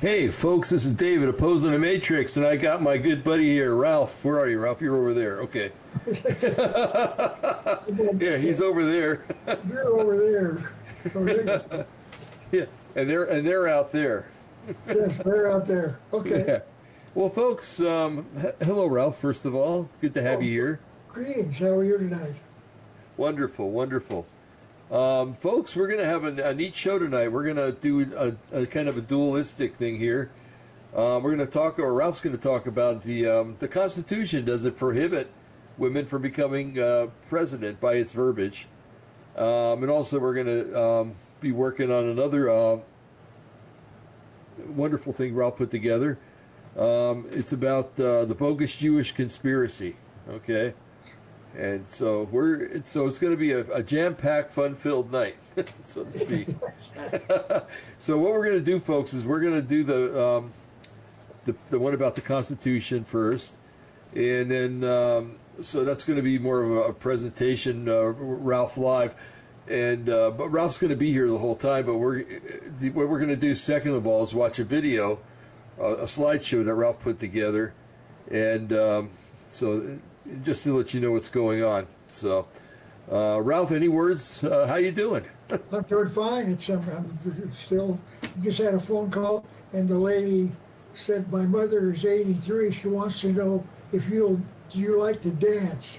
Hey, folks, this is David, opposing the Matrix, and I got my good buddy here, Ralph. Where are you, Ralph? You're over there. Okay. yeah, he's over there. You're over there. Oh, yeah, and they're and they're out there. yes, they're out there. Okay. Yeah. Well, folks, um, hello, Ralph. First of all, good to have Oh. you here. Greetings. How are you tonight? Wonderful, wonderful. Um, folks, we're going to have a, a neat show tonight. We're going to do a, a kind of a dualistic thing here. Uh, we're going to talk, or Ralph's going to talk about the um, the Constitution. Does it prohibit women from becoming uh, president by its verbiage? Um, and also, we're going to um, be working on another uh, wonderful thing Ralph put together. Um, it's about uh, the bogus Jewish conspiracy. Okay. And so we're so it's going to be a, a jam-packed, fun-filled night, so to speak. so what we're going to do, folks, is we're going to do the, um, the the one about the Constitution first, and then um, so that's going to be more of a, presentation, uh, Ralph live, and uh, but Ralph's going to be here the whole time. But we're the, what we're going to do second of all is watch a video, a slideshow that Ralph put together, and um, so just to let you know what's going on. So, uh, Ralph, any words? Uh, how you doing? I'm doing fine. It's um, I'm still just had a phone call, and the lady said my mother is 83. She wants to know if you'll do you like to dance.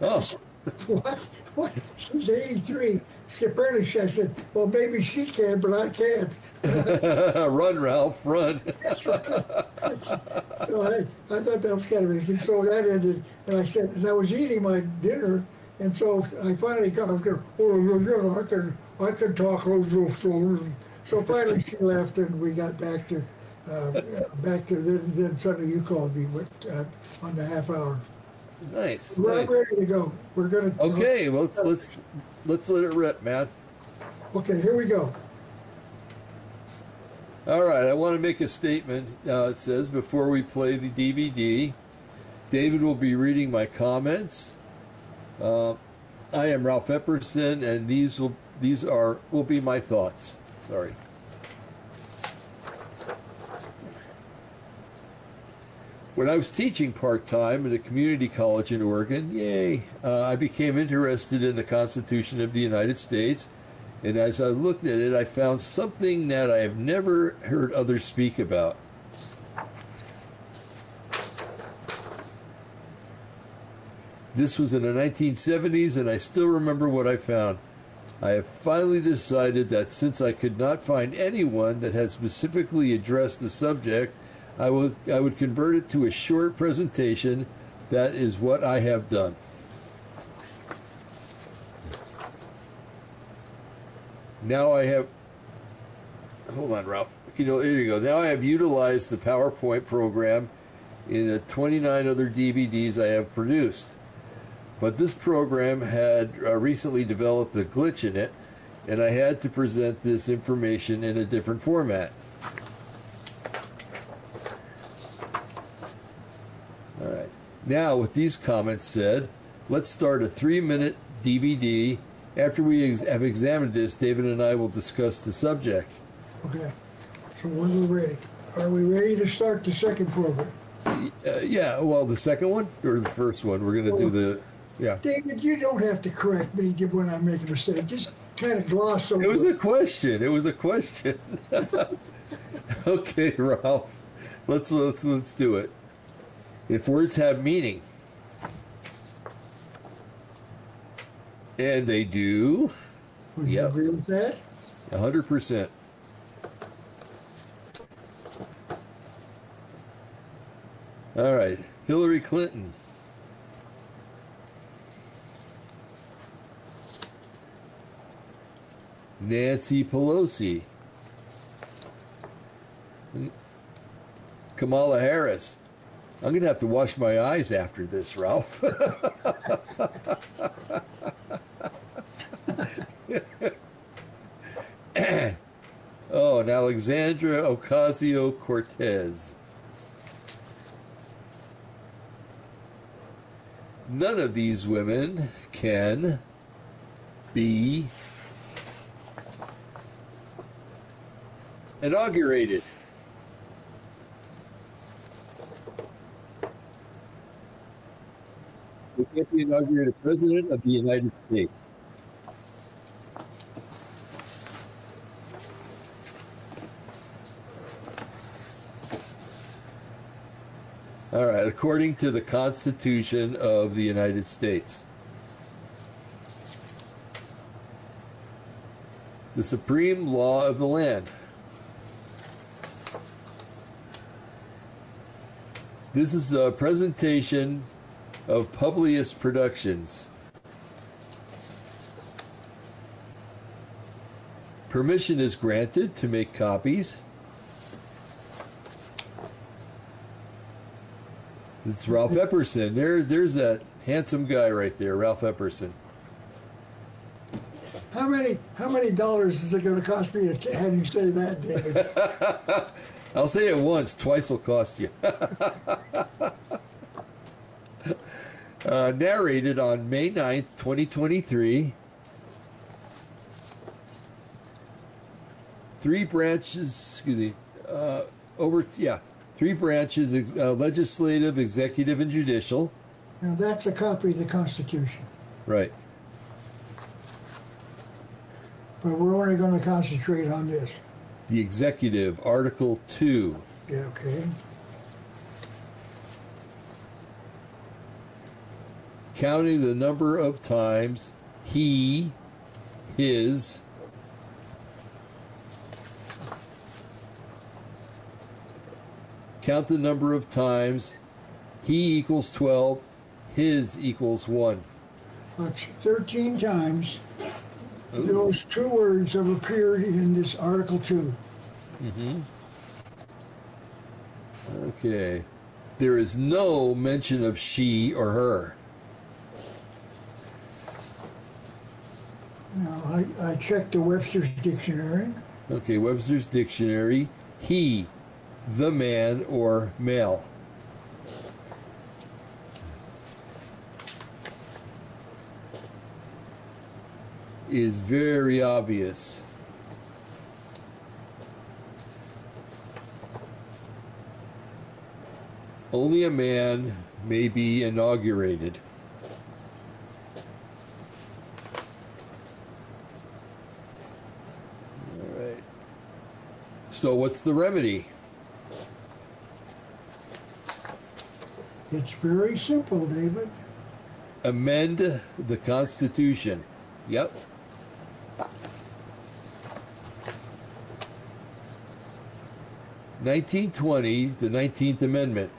oh, What? What? She's 83. She, apparently, I said, well, maybe she can, but I can't. run, Ralph, run. So I, I thought that was kind of interesting. So that ended, and I said, and I was eating my dinner, and so I finally got, oh, you know, I can, I can talk. so finally she left, and we got back to, uh, back to then. Then suddenly you called me with, uh, on the half hour. Nice. We're nice. ready to go. We're gonna. Okay, well, let's let's let's let it rip, man. Okay, here we go. All right, I want to make a statement. Uh, it says before we play the DVD, David will be reading my comments. Uh, I am Ralph Epperson, and these will these are will be my thoughts. Sorry. When I was teaching part time at a community college in Oregon, yay, uh, I became interested in the Constitution of the United States. And as I looked at it, I found something that I have never heard others speak about. This was in the 1970s, and I still remember what I found. I have finally decided that since I could not find anyone that had specifically addressed the subject, I would, I would convert it to a short presentation. That is what I have done. Now I have. Hold on, Ralph. You know, here you go. Now I have utilized the PowerPoint program in the 29 other DVDs I have produced. But this program had uh, recently developed a glitch in it, and I had to present this information in a different format. All right. Now, with these comments said, let's start a three minute DVD. After we ex- have examined this, David and I will discuss the subject. Okay. So when we're ready, are we ready to start the second program? Uh, yeah, well, the second one or the first one? We're going to do the. Yeah. David, you don't have to correct me when I make a mistake. Just kind of gloss over. It was a question. It was a question. okay, Ralph. Let's let's let's do it. If words have meaning, and they do, Would you agree with that? hundred percent. All right, Hillary Clinton. Nancy Pelosi. Kamala Harris. I'm going to have to wash my eyes after this, Ralph. oh, and Alexandra Ocasio Cortez. none of these women can be inaugurated. They can't be inaugurated president of the United States. All right, according to the Constitution of the United States. The supreme law of the land. This is a presentation of Publius Productions. Permission is granted to make copies. It's Ralph Epperson. There's there's that handsome guy right there, Ralph Epperson. How many how many dollars is it going to cost me to have you say that, David? I'll say it once, twice will cost you. uh, narrated on May 9th, 2023. Three branches, excuse me, uh, over, yeah, three branches ex- uh, legislative, executive, and judicial. Now that's a copy of the Constitution, Right. but we're only going to concentrate on this. The executive, Article 2. Yeah, okay. Counting the number of times he, his, count the number of times he equals 12, his equals 1. That's 13 times those two words have appeared in this Article 2. Mm-hmm. Okay. There is no mention of she or her. Now, I, I checked the Webster's Dictionary. Okay, Webster's Dictionary, he, the man or male. Is very obvious. Only a man may be inaugurated. All right. So, what's the remedy? It's very simple, David. Amend the Constitution. Yep. Nineteen twenty, the Nineteenth Amendment.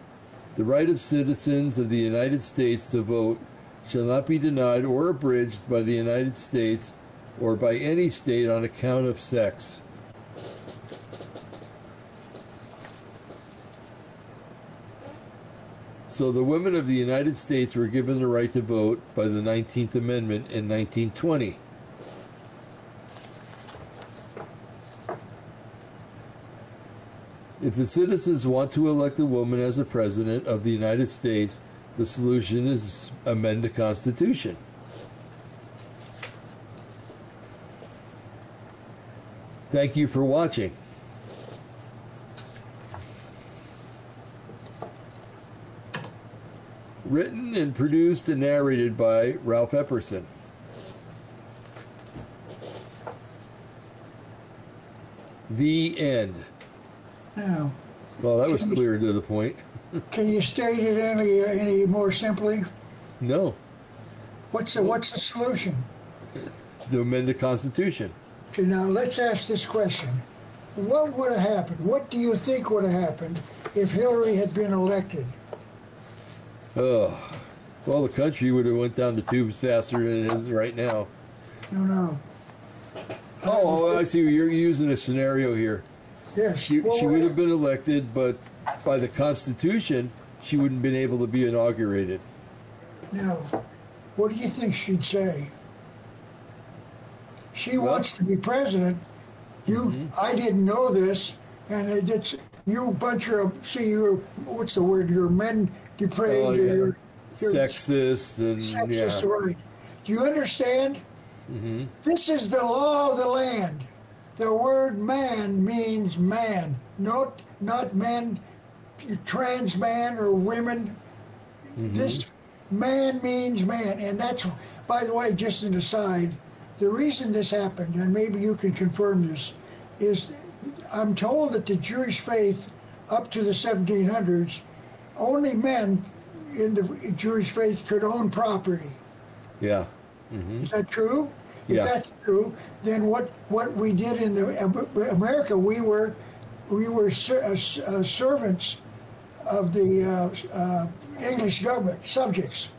The right of citizens of the United States to vote shall not be denied or abridged by the United States or by any state on account of sex. So the women of the United States were given the right to vote by the 19th Amendment in 1920. If the citizens want to elect a woman as a president of the United States, the solution is amend the Constitution. Thank you for watching. Written and produced and narrated by Ralph Epperson. The end. Now, Well, that was clear to the point. can you state it any any more simply? No, What's the what's the solution? to amend the Constitution. Okay, now let's ask this question: What would have happened? What do you think would have happened if Hillary had been elected? Oh, well, the country would have went down the tubes faster than it is right now. No, no. Oh, I see. You're using a scenario here. Yes. She, what she would- have been elected, but by the Constitution, she wouldn't have been able to be inaugurated. Now, what do you think she'd say? She Well- wants to be president. You, mm-hmm. I didn't know this, and it- it's you bunch of see you're what's the word? You're men depraved. Oh, yeah. you're, sexist and sexist, yeah. right? Do you understand? hmm This is the law of the land. The word man means man, not not men, trans man or women. This man means man, and that's by the way, just an aside. The reason this happened, and maybe you can confirm this, is I'm told that the Jewish faith up to the 1700s, only men in the Jewish faith could own property. Yeah. hmm Is that true? If Yeah. that's true, then what, what we did in the America, we were we were ser- uh, uh, servants of the uh, uh, English government, subjects.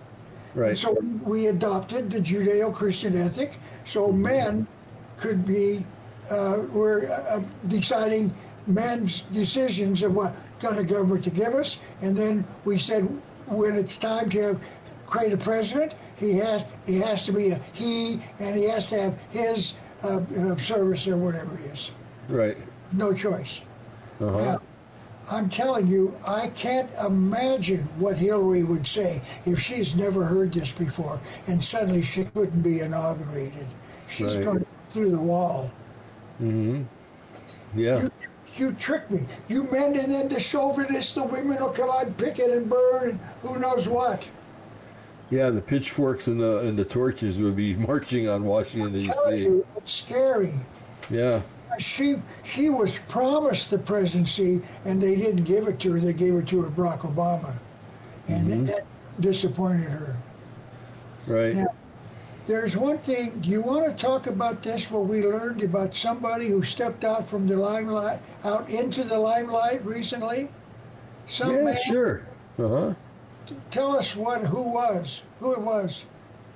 Right. So we adopted the Judeo-Christian ethic. So men could be uh, were uh, deciding men's decisions of what kind of government to give us, and then we said when it's time to create a president, he has he has to be a he, and he has to have his uh, uh, service or whatever it is. right. No choice. Uh-huh. Now, I'm telling you, I can't imagine what Hillary would say if she's never heard this before, and suddenly she couldn't be inaugurated. She's Right. going through the wall. Mm-hmm. Yeah. You, you tricked me. You men, and then the chauvinists, the women will come out and picket and burn, and who knows what. Yeah, the pitchforks and the and the torches would be marching on Washington D.C. it's scary. Yeah, She she was promised the presidency, and they didn't give it to her. They gave it to her Barack Obama, and Mhm. that disappointed her. right. Now, there's one thing. Do you want to talk about this? What we learned about somebody who stepped out from the limelight, out into the limelight recently. Some Yeah, man. sure. Uh huh. Tell us what who was who it was.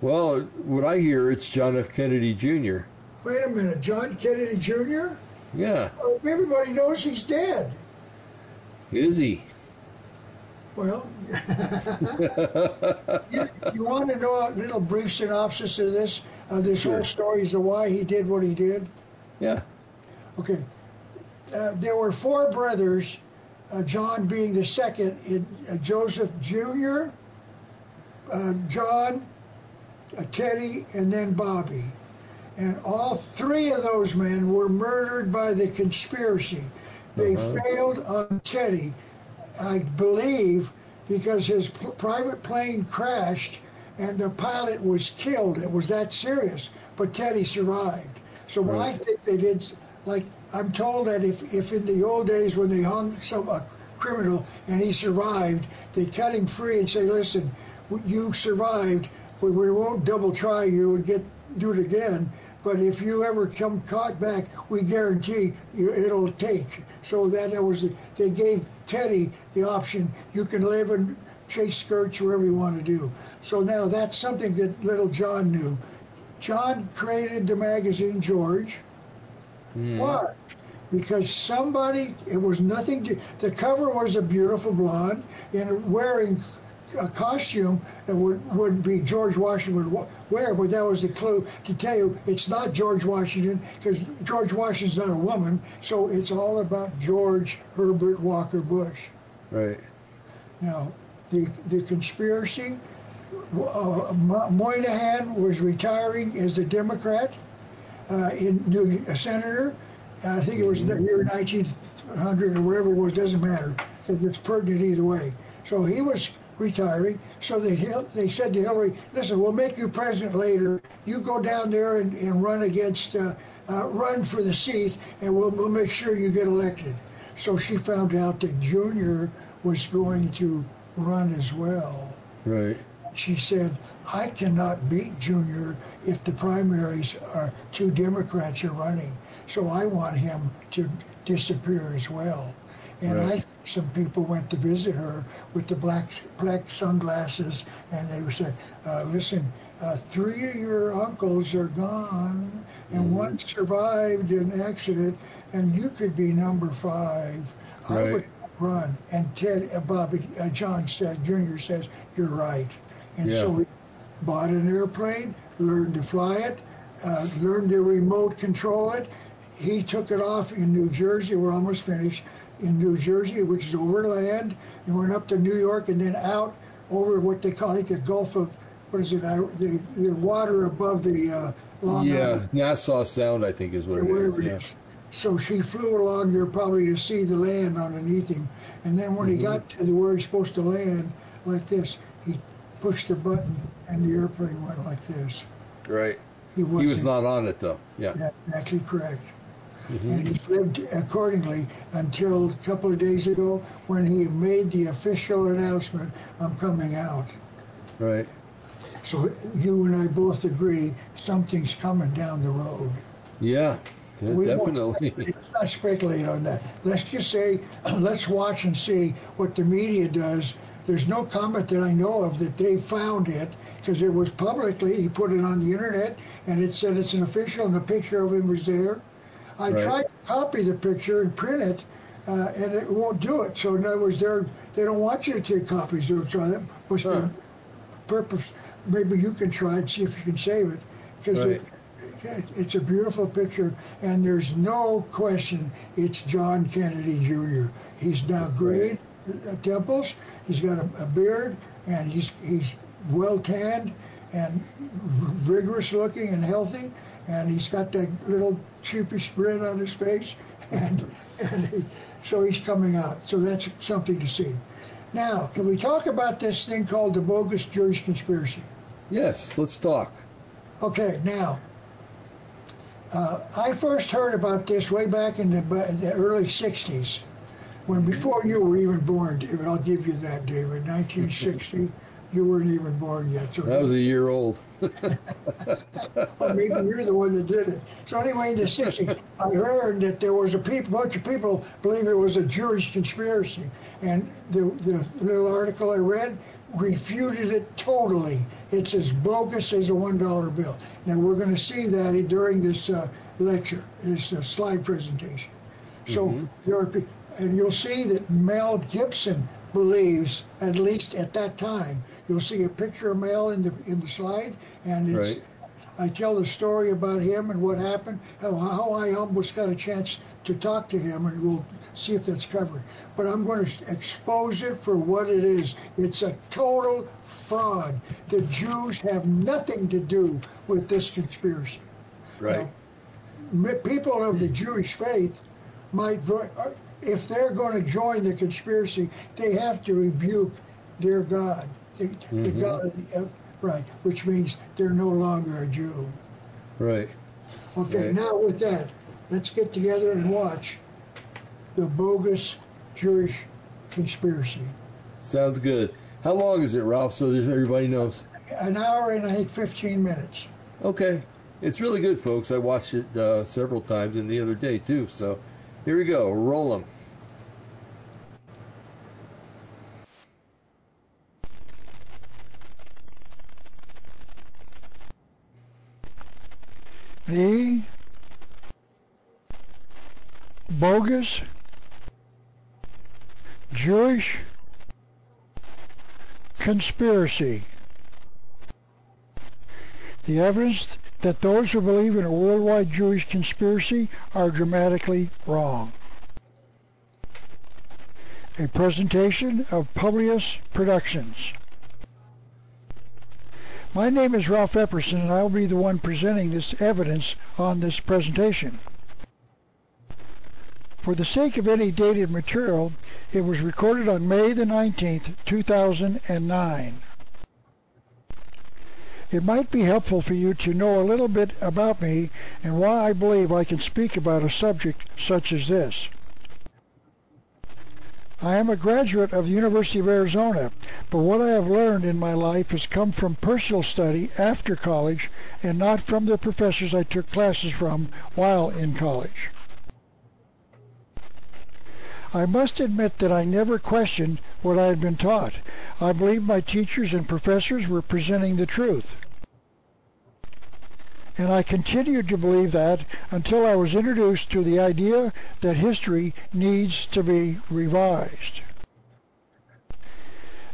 Well, what I hear, it's John F. Kennedy Jr. Wait a minute, John Kennedy Jr. Yeah, everybody knows he's dead. is he? Well, you, you want to know a little brief synopsis of this of this Sure. whole story as to why he did what he did? Yeah. Okay. Uh, there were four brothers, uh, John being the second, in, uh, Joseph Jr., uh, John, uh, Teddy, and then Bobby. And all three of those men were murdered by the conspiracy. They Uh-huh. failed on Teddy, I believe, because his p- private plane crashed and the pilot was killed. It was that serious, but Teddy survived. So I think they did, like, I'm told that if, if in the old days when they hung some a criminal and he survived, they cut him free and say, listen, you survived, we, we won't double try you and get do it again. But if you ever come caught back, we guarantee you it'll take. So that it was they gave Teddy the option. You can live and chase skirts wherever you want to do. So now that's something that little John knew. John created the magazine George. Hmm. Why? Because somebody, it was nothing to, the cover was a beautiful blonde and wearing a costume that would, would be George Washington would wear, but that was the clue to tell you it's not George Washington because George Washington's not a woman, so it's all about George Herbert Walker Bush. Right. Now, the, the conspiracy, uh, Moynihan was retiring as a Democrat uh, in New a senator. I think it was the year 1900 or wherever it was, doesn't matter. It's pertinent either way. So he was retiring. So they, they said to Hillary, listen, we'll make you president later. You go down there and, and run against, uh, uh, run for the seat, and we'll, we'll make sure you get elected. So she found out that Junior was going to run as well. Right. She said, I cannot beat Junior if the primaries are two Democrats are running. So I want him to disappear as well. And I Right. think some people went to visit her with the black black sunglasses, and they said, uh, "Listen, uh, three of your uncles are gone, and one survived an accident, and you could be number five. I would run." And Ted, uh, Bobby, uh, John said, Junior says, "You're right." And so he bought an airplane, learned to fly it, uh, learned to remote control it. He took it off in New Jersey. We're almost finished in New Jersey, which is overland, and went up to New York and then out over what they call, I think, the Gulf of, what is it, the, the water above the uh, Long yeah, Island, Nassau Sound, I think, is what it is. it Yeah. is. So she flew along there probably to see the land underneath him. And then when he got to the, where he's supposed to land, like this, he pushed the button and the airplane went like this. Right. He He was not on it though. Yeah. Yeah, exactly correct. Mm-hmm. And he's lived accordingly until a couple of days ago when he made the official announcement, I'm coming out. Right. So you and I both agree something's coming down the road. Yeah. yeah We won't definitely. Let's not speculate on that. Let's just say, let's watch and see what the media does. There's no comment that I know of that they found it because it was publicly, he put it on the internet and it said it's an official and the picture of him was there. I Right. tried to copy the picture and print it uh, and it won't do it. So in other words, they're, they don't want you to take copies They'll try that must Huh. be purpose. Maybe you can try and see if you can save it because Right. it, it, it's a beautiful picture, and there's no question it's John Kennedy Jr. He's now green at temples. He's got a, a beard, and he's he's well tanned and vigorous looking and healthy, and he's got that little sheepish grin on his face, and and he, so he's coming out. So that's something to see. Now, can we talk about this thing called the bogus Jewish conspiracy? yes. Let's talk. Okay, now, uh, I first heard about this way back in the, the early 60s, when before you were even born, David. I'll give you that, David. 1960, you weren't even born yet. So That was a year old. or maybe you're the one that did it. So anyway, in the 60s, I learned that there was a peop bunch of people believe it was a Jewish conspiracy. And the, the little article I read refuted it totally. It's as bogus as a $1 bill. Now, we're going to see that during this uh, lecture, this uh, slide presentation. So there are, pe- and you'll see that Mel Gibson believes, at least at that time, you'll see a picture of Mel in the in the slide, and it's. Right. I tell the story about him and what happened, how, how I almost got a chance to talk to him, and we'll see if that's covered. But I'm going to expose it for what it is. It's a total fraud. The Jews have nothing to do with this conspiracy. Right. Now, people of the Jewish faith might, uh, if they're going to join the conspiracy, they have to rebuke their God, the, the God of the, right, which means they're no longer a Jew. Right. Okay, Right. now with that, let's get together and watch the bogus Jewish conspiracy. Sounds good. How long is it, Ralph? So that everybody knows. An hour and I think 15 minutes. Okay. It's really good, folks. I watched it uh, several times and the other day too. So here we go. Roll them. the bogus Jewish conspiracy. The evidence that those who believe in a worldwide Jewish conspiracy are dramatically wrong. A presentation of Publius Productions. My name is Ralph Epperson, and I will be the one presenting this evidence on this presentation. For the sake of any dated material, it was recorded on May the 19th, 2009. It might be helpful for you to know a little bit about me and why I believe I can speak about a subject such as this. I am a graduate of the University of Arizona, but what I have learned in my life has come from personal study after college and not from the professors I took classes from while in college. I must admit that I never questioned what I had been taught. I believed my teachers and professors were presenting the truth. And I continued to believe that until I was introduced to the idea that history needs to be revised.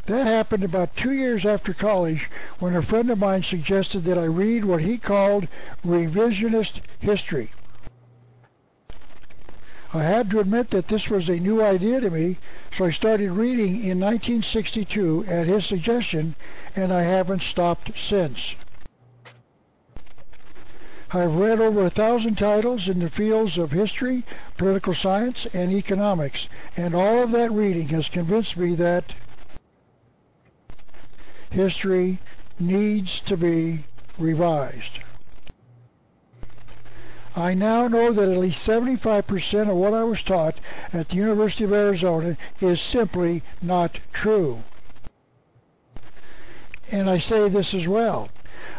That happened about two years after college when a friend of mine suggested that I read what he called revisionist history. I had to admit that this was a new idea to me, so I started reading in 1962 at his suggestion, and I haven't stopped since. I've read over a thousand titles in the fields of history, political science, and economics, and all of that reading has convinced me that history needs to be revised. I now know that at least 75% of what I was taught at the University of Arizona is simply not true. And I say this as well.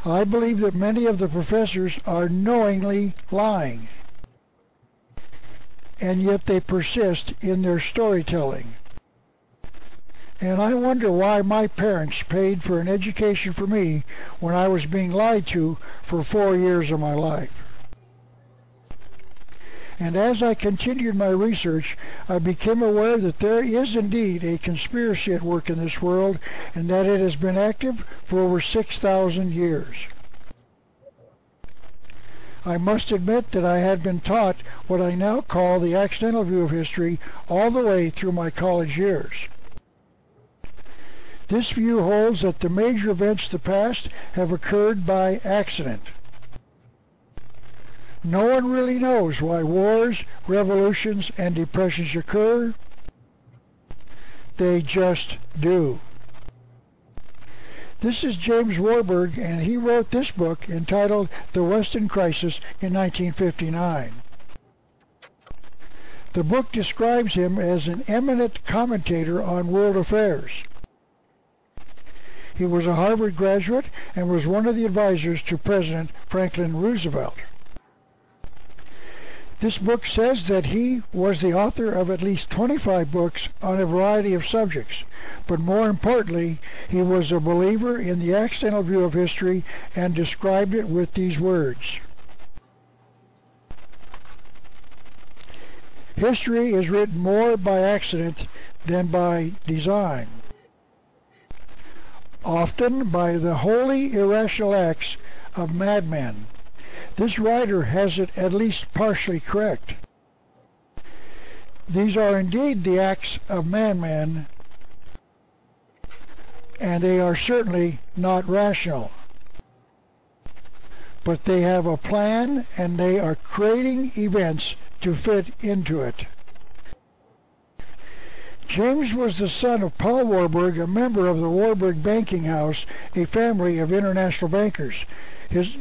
I believe that many of the professors are knowingly lying. And yet they persist in their storytelling. And I wonder why my parents paid for an education for me when I was being lied to for four years of my life. And as I continued my research, I became aware that there is indeed a conspiracy at work in this world and that it has been active for over 6,000 years. I must admit that I had been taught what I now call the accidental view of history all the way through my college years. This view holds that the major events of the past have occurred by accident. No one really knows why wars, revolutions, and depressions occur. They just do. This is James Warburg, and he wrote this book entitled The Western Crisis in 1959. The book describes him as an eminent commentator on world affairs. He was a Harvard graduate and was one of the advisors to President Franklin Roosevelt. This book says that he was the author of at least 25 books on a variety of subjects, but more importantly, he was a believer in the accidental view of history and described it with these words. History is written more by accident than by design, often by the wholly irrational acts of madmen this writer has it at least partially correct. These are indeed the acts of man-man, and they are certainly not rational. But they have a plan, and they are creating events to fit into it. James was the son of Paul Warburg, a member of the Warburg Banking House, a family of international bankers. His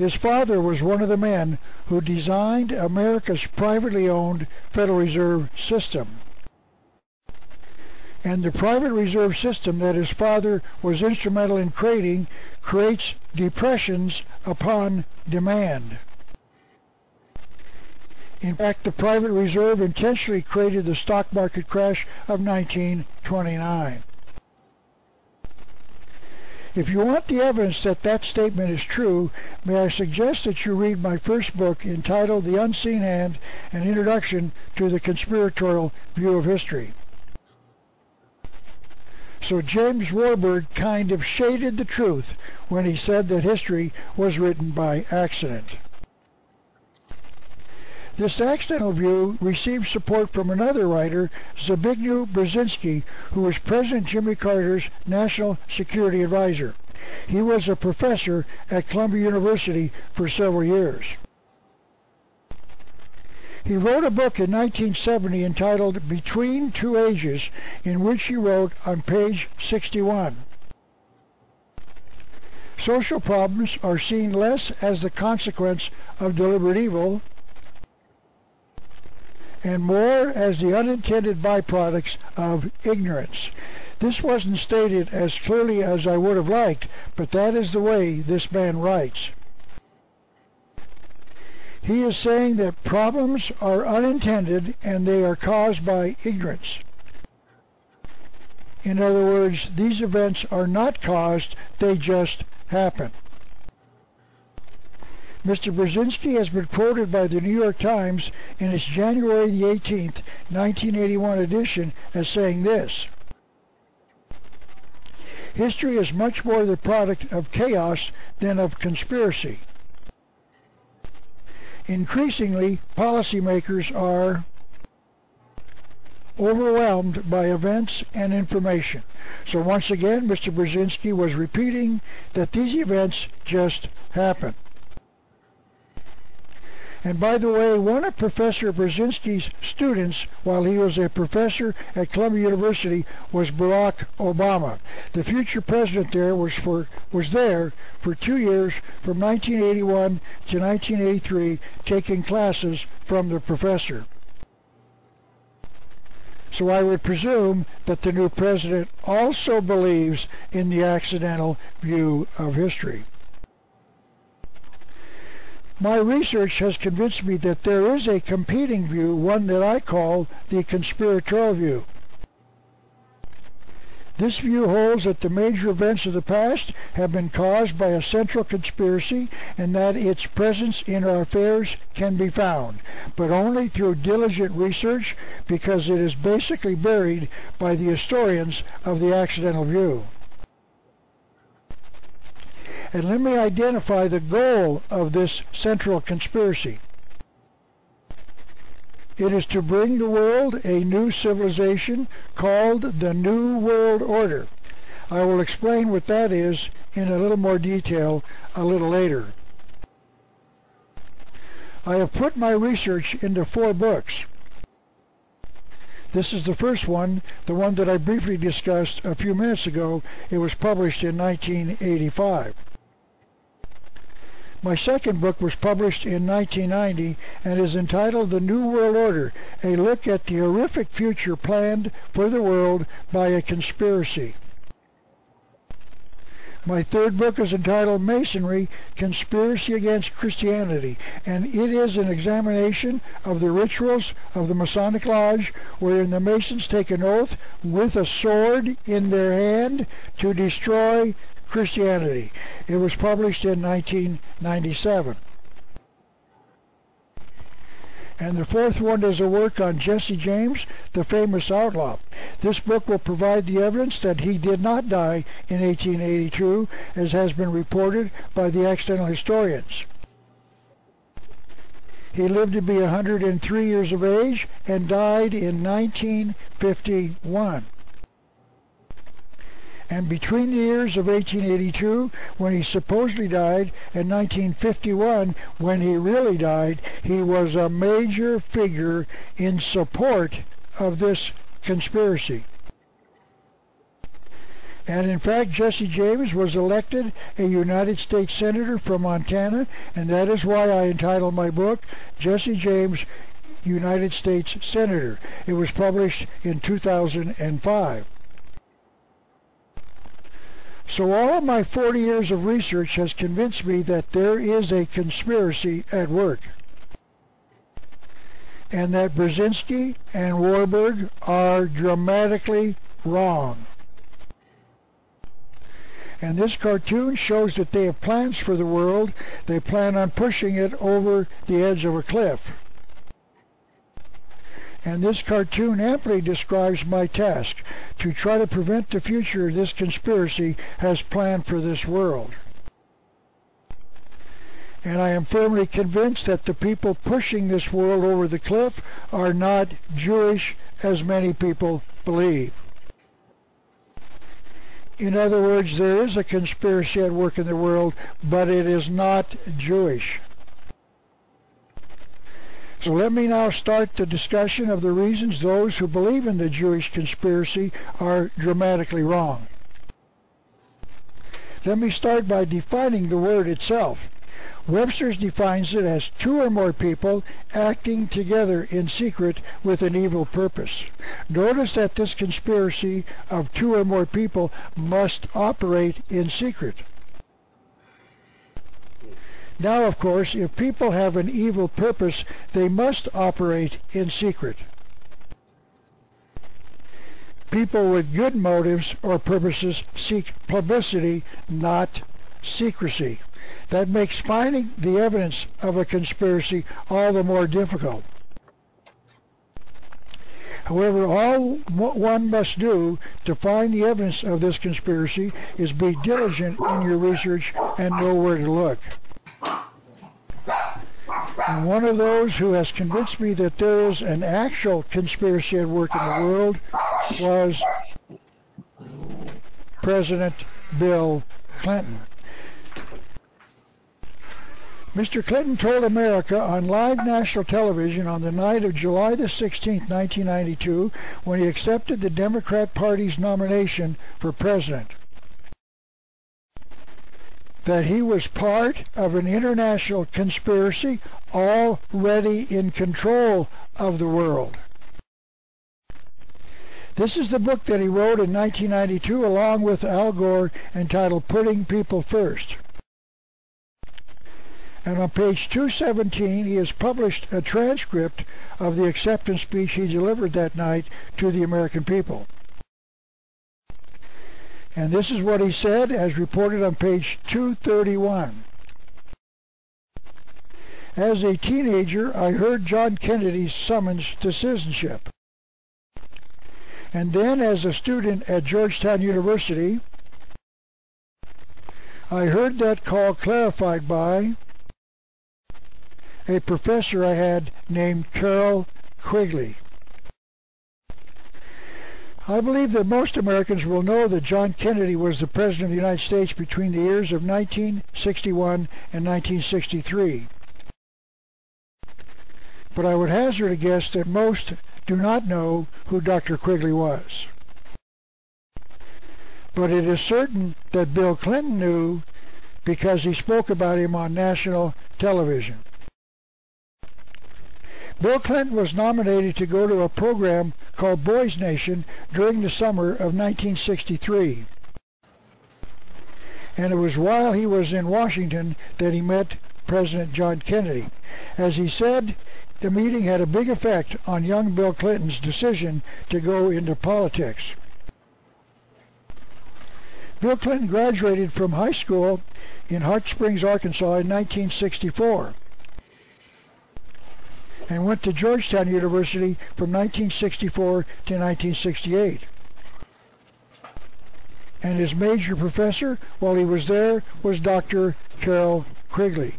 his father was one of the men who designed America's privately owned Federal Reserve System. And the private reserve system that his father was instrumental in creating creates depressions upon demand. In fact, the private reserve intentionally created the stock market crash of 1929. If you want the evidence that that statement is true, may I suggest that you read my first book entitled The Unseen Hand, An Introduction to the Conspiratorial View of History. So James Warburg kind of shaded the truth when he said that history was written by accident. This accidental view received support from another writer, Zbigniew Brzezinski, who was President Jimmy Carter's National Security Advisor. He was a professor at Columbia University for several years. He wrote a book in 1970 entitled Between Two Ages, in which he wrote on page 61. Social problems are seen less as the consequence of deliberate evil and more as the unintended byproducts of ignorance. This wasn't stated as clearly as I would have liked, but that is the way this man writes. He is saying that problems are unintended and they are caused by ignorance. In other words, these events are not caused, they just happen. Mr. Brzezinski has been quoted by the New York Times in its January the 18th, 1981 edition as saying this. History is much more the product of chaos than of conspiracy. Increasingly, policymakers are overwhelmed by events and information. So once again, Mr. Brzezinski was repeating that these events just happen. And by the way, one of Professor Brzezinski's students, while he was a professor at Columbia University, was Barack Obama. The future president there was for was there for two years, from 1981 to 1983, taking classes from the professor. So I would presume that the new president also believes in the accidental view of history. My research has convinced me that there is a competing view, one that I call the conspiratorial view. This view holds that the major events of the past have been caused by a central conspiracy and that its presence in our affairs can be found, but only through diligent research because it is basically buried by the historians of the accidental view. And let me identify the goal of this central conspiracy. It is to bring the world a new civilization called the New World Order. I will explain what that is in a little more detail a little later. I have put my research into four books. This is the first one, the one that I briefly discussed a few minutes ago. It was published in 1985. My second book was published in 1990 and is entitled The New World Order, a look at the horrific future planned for the world by a conspiracy. My third book is entitled Masonry, Conspiracy Against Christianity, and it is an examination of the rituals of the Masonic Lodge, wherein the Masons take an oath with a sword in their hand to destroy Christianity. It was published in 1997. And the fourth one is a work on Jesse James, the famous outlaw. This book will provide the evidence that he did not die in 1882, as has been reported by the accidental historians. He lived to be 103 years of age and died in 1951 and between the years of 1882, when he supposedly died, and 1951, when he really died, he was a major figure in support of this conspiracy. And in fact, Jesse James was elected a United States Senator from Montana, and that is why I entitled my book, Jesse James, United States Senator. It was published in 2005. So all of my 40 years of research has convinced me that there is a conspiracy at work. And that Brzezinski and Warburg are dramatically wrong. And this cartoon shows that they have plans for the world. They plan on pushing it over the edge of a cliff and this cartoon amply describes my task to try to prevent the future this conspiracy has planned for this world. And I am firmly convinced that the people pushing this world over the cliff are not Jewish as many people believe. In other words, there is a conspiracy at work in the world, but it is not Jewish. So let me now start the discussion of the reasons those who believe in the Jewish conspiracy are dramatically wrong. Let me start by defining the word itself. Webster's defines it as two or more people acting together in secret with an evil purpose. Notice that this conspiracy of two or more people must operate in secret. Now, of course, if people have an evil purpose, they must operate in secret. People with good motives or purposes seek publicity, not secrecy. That makes finding the evidence of a conspiracy all the more difficult. However, all one must do to find the evidence of this conspiracy is be diligent in your research and know where to look. And one of those who has convinced me that there is an actual conspiracy at work in the world was President Bill Clinton. Mr. Clinton told America on live national television on the night of July the 16th, 1992, when he accepted the Democrat Party's nomination for president, that he was part of an international conspiracy already in control of the world. This is the book that he wrote in 1992 along with Al Gore entitled Putting People First. And on page 217, he has published a transcript of the acceptance speech he delivered that night to the American people. And this is what he said as reported on page 231. As a teenager, I heard John Kennedy's summons to citizenship. And then as a student at Georgetown University, I heard that call clarified by a professor I had named Carroll Quigley. I believe that most Americans will know that John Kennedy was the President of the United States between the years of 1961 and 1963. But I would hazard a guess that most do not know who Dr. Quigley was. But it is certain that Bill Clinton knew because he spoke about him on national television. Bill Clinton was nominated to go to a program called Boys Nation during the summer of 1963. And it was while he was in Washington that he met President John Kennedy. As he said, the meeting had a big effect on young Bill Clinton's decision to go into politics. Bill Clinton graduated from high school in Hot Springs, Arkansas in 1964 and went to Georgetown University from 1964 to 1968. And his major professor while he was there was Dr. Carroll Quigley.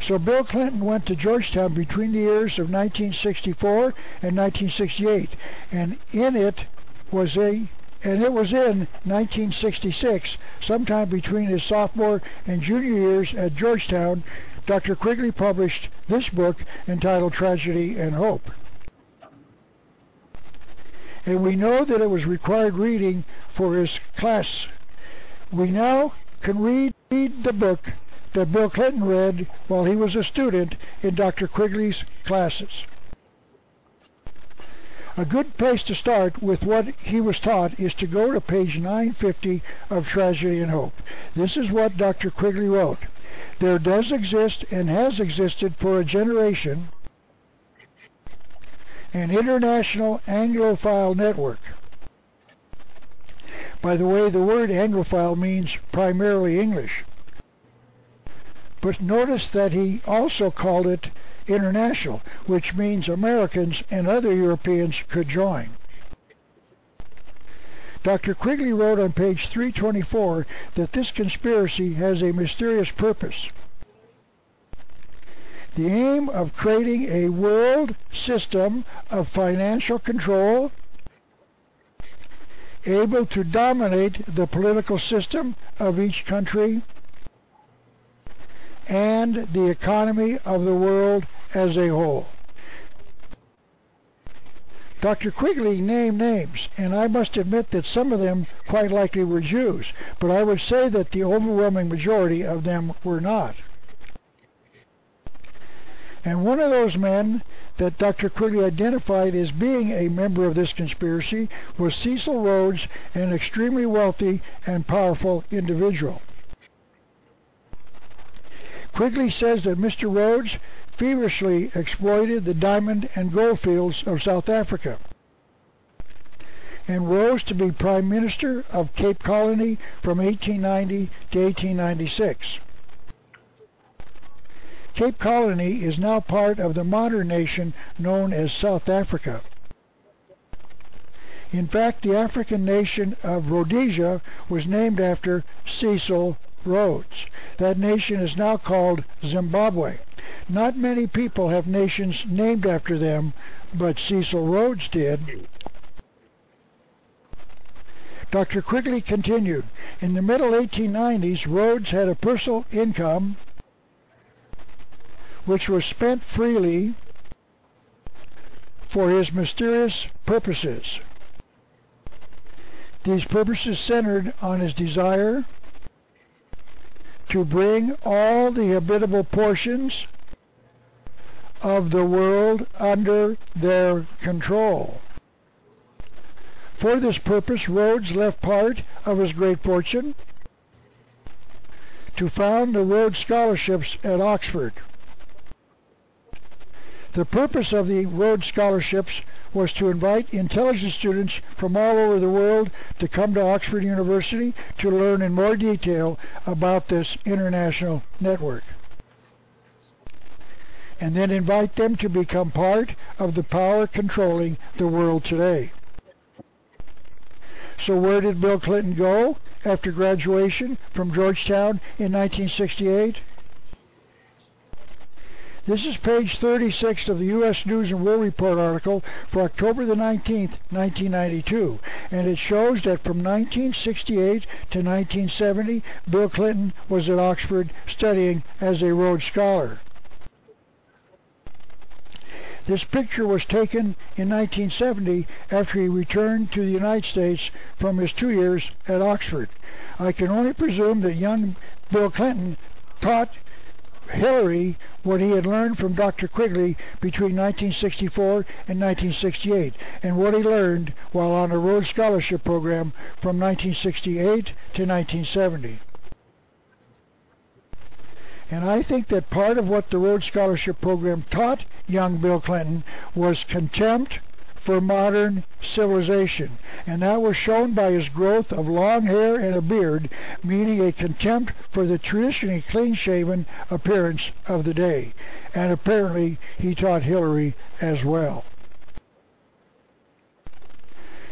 So Bill Clinton went to Georgetown between the years of 1964 and 1968, and in it was a and it was in 1966, sometime between his sophomore and junior years at Georgetown, Dr. Quigley published this book entitled Tragedy and Hope. And we know that it was required reading for his class. We now can read, the book that Bill Clinton read while he was a student in Dr. Quigley's classes. A good place to start with what he was taught is to go to page 950 of Tragedy and Hope. This is what Dr. Quigley wrote there does exist and has existed for a generation an international Anglophile network. By the way, the word Anglophile means primarily English. But notice that he also called it international, which means Americans and other Europeans could join. Dr. Quigley wrote on page 324 that this conspiracy has a mysterious purpose. The aim of creating a world system of financial control able to dominate the political system of each country and the economy of the world as a whole. Dr. Quigley named names, and I must admit that some of them quite likely were Jews, but I would say that the overwhelming majority of them were not. And one of those men that Dr. Quigley identified as being a member of this conspiracy was Cecil Rhodes, an extremely wealthy and powerful individual. Quigley says that Mr. Rhodes feverishly exploited the diamond and gold fields of South Africa and rose to be Prime Minister of Cape Colony from 1890 to 1896. Cape Colony is now part of the modern nation known as South Africa. In fact, the African nation of Rhodesia was named after Cecil Rhodes. That nation is now called Zimbabwe. Not many people have nations named after them, but Cecil Rhodes did. Dr. Quigley continued, in the middle 1890s, Rhodes had a personal income which was spent freely for his mysterious purposes. These purposes centered on his desire to bring all the habitable portions of the world under their control. For this purpose, Rhodes left part of his great fortune to found the Rhodes Scholarships at Oxford. The purpose of the Rhodes Scholarships was to invite intelligent students from all over the world to come to Oxford University to learn in more detail about this international network. And then invite them to become part of the power controlling the world today. So where did Bill Clinton go after graduation from Georgetown in 1968? This is page 36 of the U.S. News and World Report article for October the 19th, 1992, and it shows that from 1968 to 1970, Bill Clinton was at Oxford studying as a Rhodes Scholar. This picture was taken in 1970 after he returned to the United States from his two years at Oxford. I can only presume that young Bill Clinton taught Hillary what he had learned from Dr. Quigley between 1964 and 1968, and what he learned while on a Rhodes Scholarship Program from 1968 to 1970. And I think that part of what the Rhodes Scholarship Program taught young Bill Clinton was contempt for modern civilization, and that was shown by his growth of long hair and a beard, meaning a contempt for the traditionally clean-shaven appearance of the day. And apparently he taught Hillary as well.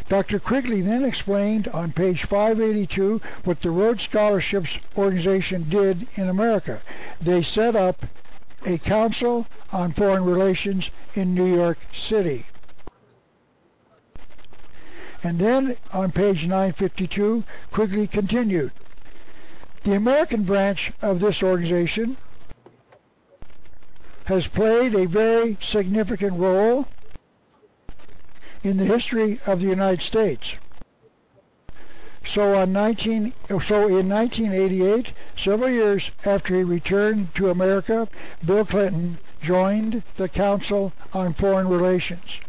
Dr. Quigley then explained on page 582 what the Rhodes Scholarships organization did in America. They set up a Council on Foreign Relations in New York City. And then on page 952, Quigley continued. The American branch of this organization has played a very significant role in the history of the United States. So, on 19, so in 1988, several years after he returned to America, Bill Clinton joined the Council on Foreign Relations.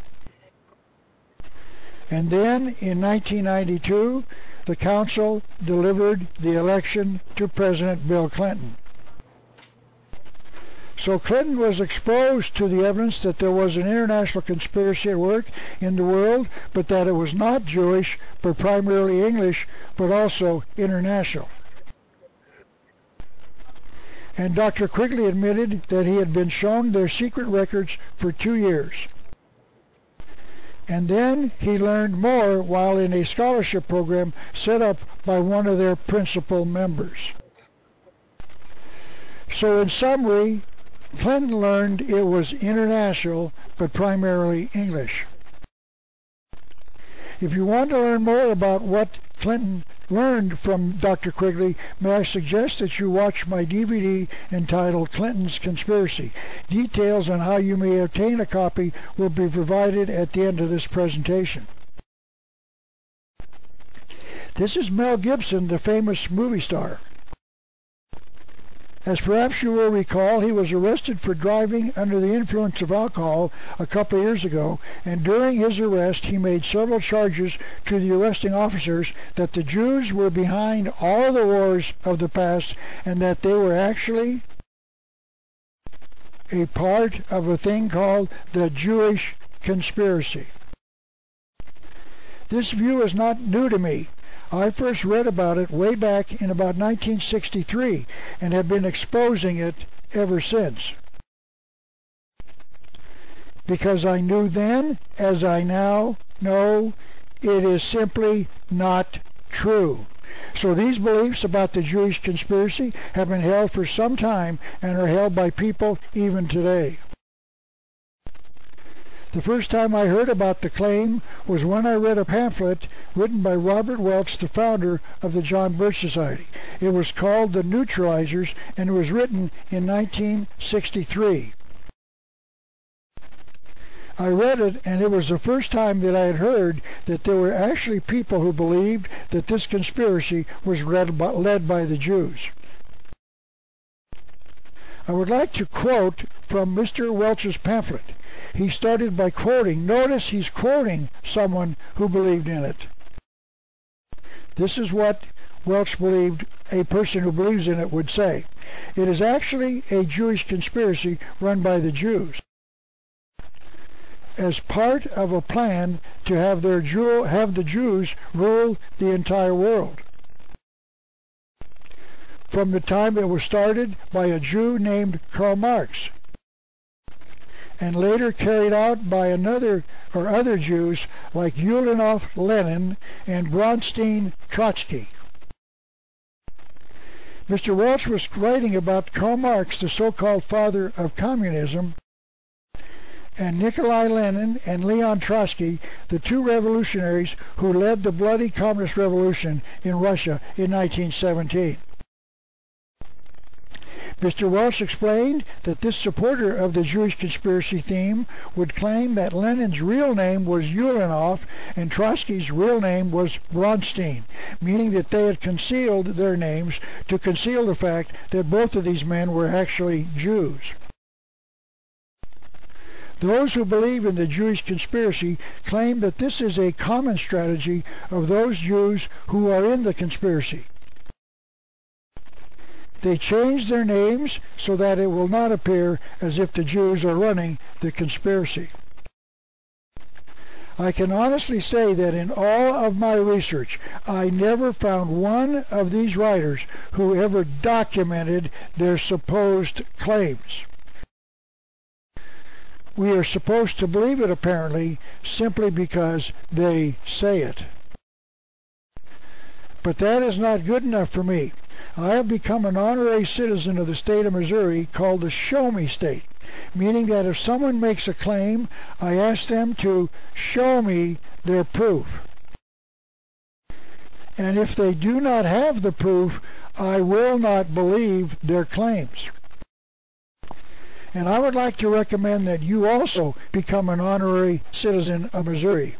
And then in 1992, the Council delivered the election to President Bill Clinton. So Clinton was exposed to the evidence that there was an international conspiracy at work in the world, but that it was not Jewish, but primarily English, but also international. And Dr. Quigley admitted that he had been shown their secret records for two years. And then he learned more while in a scholarship program set up by one of their principal members. So in summary, Clinton learned it was international, but primarily English. If you want to learn more about what Clinton learned from Dr. Quigley, may I suggest that you watch my DVD entitled Clinton's Conspiracy. Details on how you may obtain a copy will be provided at the end of this presentation. This is Mel Gibson, the famous movie star. As perhaps you will recall, he was arrested for driving under the influence of alcohol a couple of years ago, and during his arrest he made several charges to the arresting officers that the Jews were behind all the wars of the past and that they were actually a part of a thing called the Jewish conspiracy. This view is not new to me. I first read about it way back in about 1963 and have been exposing it ever since. Because I knew then, as I now know, it is simply not true. So these beliefs about the Jewish conspiracy have been held for some time and are held by people even today. The first time I heard about the claim was when I read a pamphlet written by Robert Welch, the founder of the John Birch Society. It was called The Neutralizers and it was written in 1963. I read it, and it was the first time that I had heard that there were actually people who believed that this conspiracy was led by, led by the Jews. I would like to quote from Mr. Welch's pamphlet. He started by quoting, notice he's quoting someone who believed in it. This is what Welch believed a person who believes in it would say. It is actually a Jewish conspiracy run by the Jews as part of a plan to have their Jew, have the Jews rule the entire world. From the time it was started by a Jew named Karl Marx and later carried out by another or other Jews like Ulanov Lenin and Bronstein Trotsky. Mr. Welch was writing about Karl Marx, the so-called father of communism, and Nikolai Lenin and Leon Trotsky, the two revolutionaries who led the bloody communist revolution in Russia in 1917. Mr. Welch explained that this supporter of the Jewish conspiracy theme would claim that Lenin's real name was Ulanov and Trotsky's real name was Bronstein, meaning that they had concealed their names to conceal the fact that both of these men were actually Jews. Those who believe in the Jewish conspiracy claim that this is a common strategy of those Jews who are in the conspiracy. They change their names so that it will not appear as if the Jews are running the conspiracy. I can honestly say that in all of my research, I never found one of these writers who ever documented their supposed claims. We are supposed to believe it apparently simply because they say it. But that is not good enough for me. I have become an honorary citizen of the state of Missouri called the Show Me State, meaning that if someone makes a claim, I ask them to show me their proof. And if they do not have the proof, I will not believe their claims. And I would like to recommend that you also become an honorary citizen of Missouri.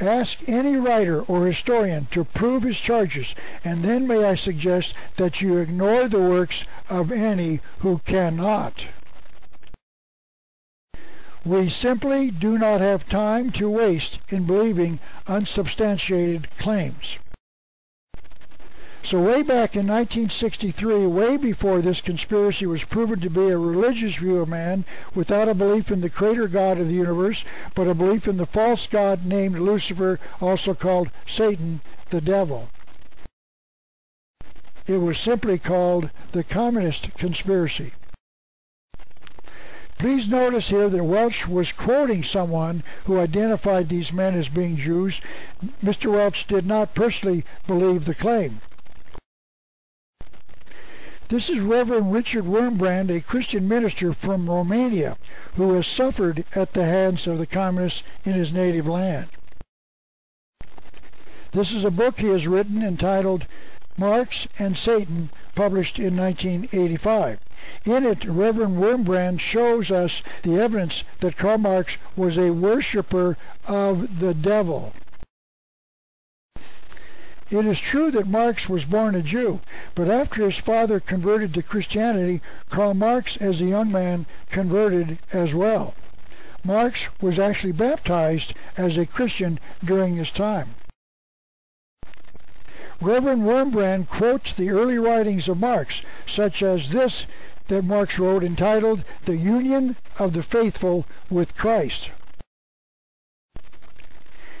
Ask any writer or historian to prove his charges, and then may I suggest that you ignore the works of any who cannot. We simply do not have time to waste in believing unsubstantiated claims. So way back in 1963, way before this conspiracy was proven to be a religious view of man without a belief in the creator God of the universe, but a belief in the false god named Lucifer, also called Satan, the devil. It was simply called the Communist Conspiracy. Please notice here that Welch was quoting someone who identified these men as being Jews. Mr. Welch did not personally believe the claim. This is Reverend Richard Wurmbrand, a Christian minister from Romania, who has suffered at the hands of the communists in his native land. This is a book he has written entitled Marx and Satan, published in 1985. In it, Reverend Wurmbrand shows us the evidence that Karl Marx was a worshipper of the devil. It is true that Marx was born a Jew, but after his father converted to Christianity, Karl Marx, as a young man, converted as well. Marx was actually baptized as a Christian during this time. Reverend Wurmbrand quotes the early writings of Marx, such as this that Marx wrote entitled The Union of the Faithful with Christ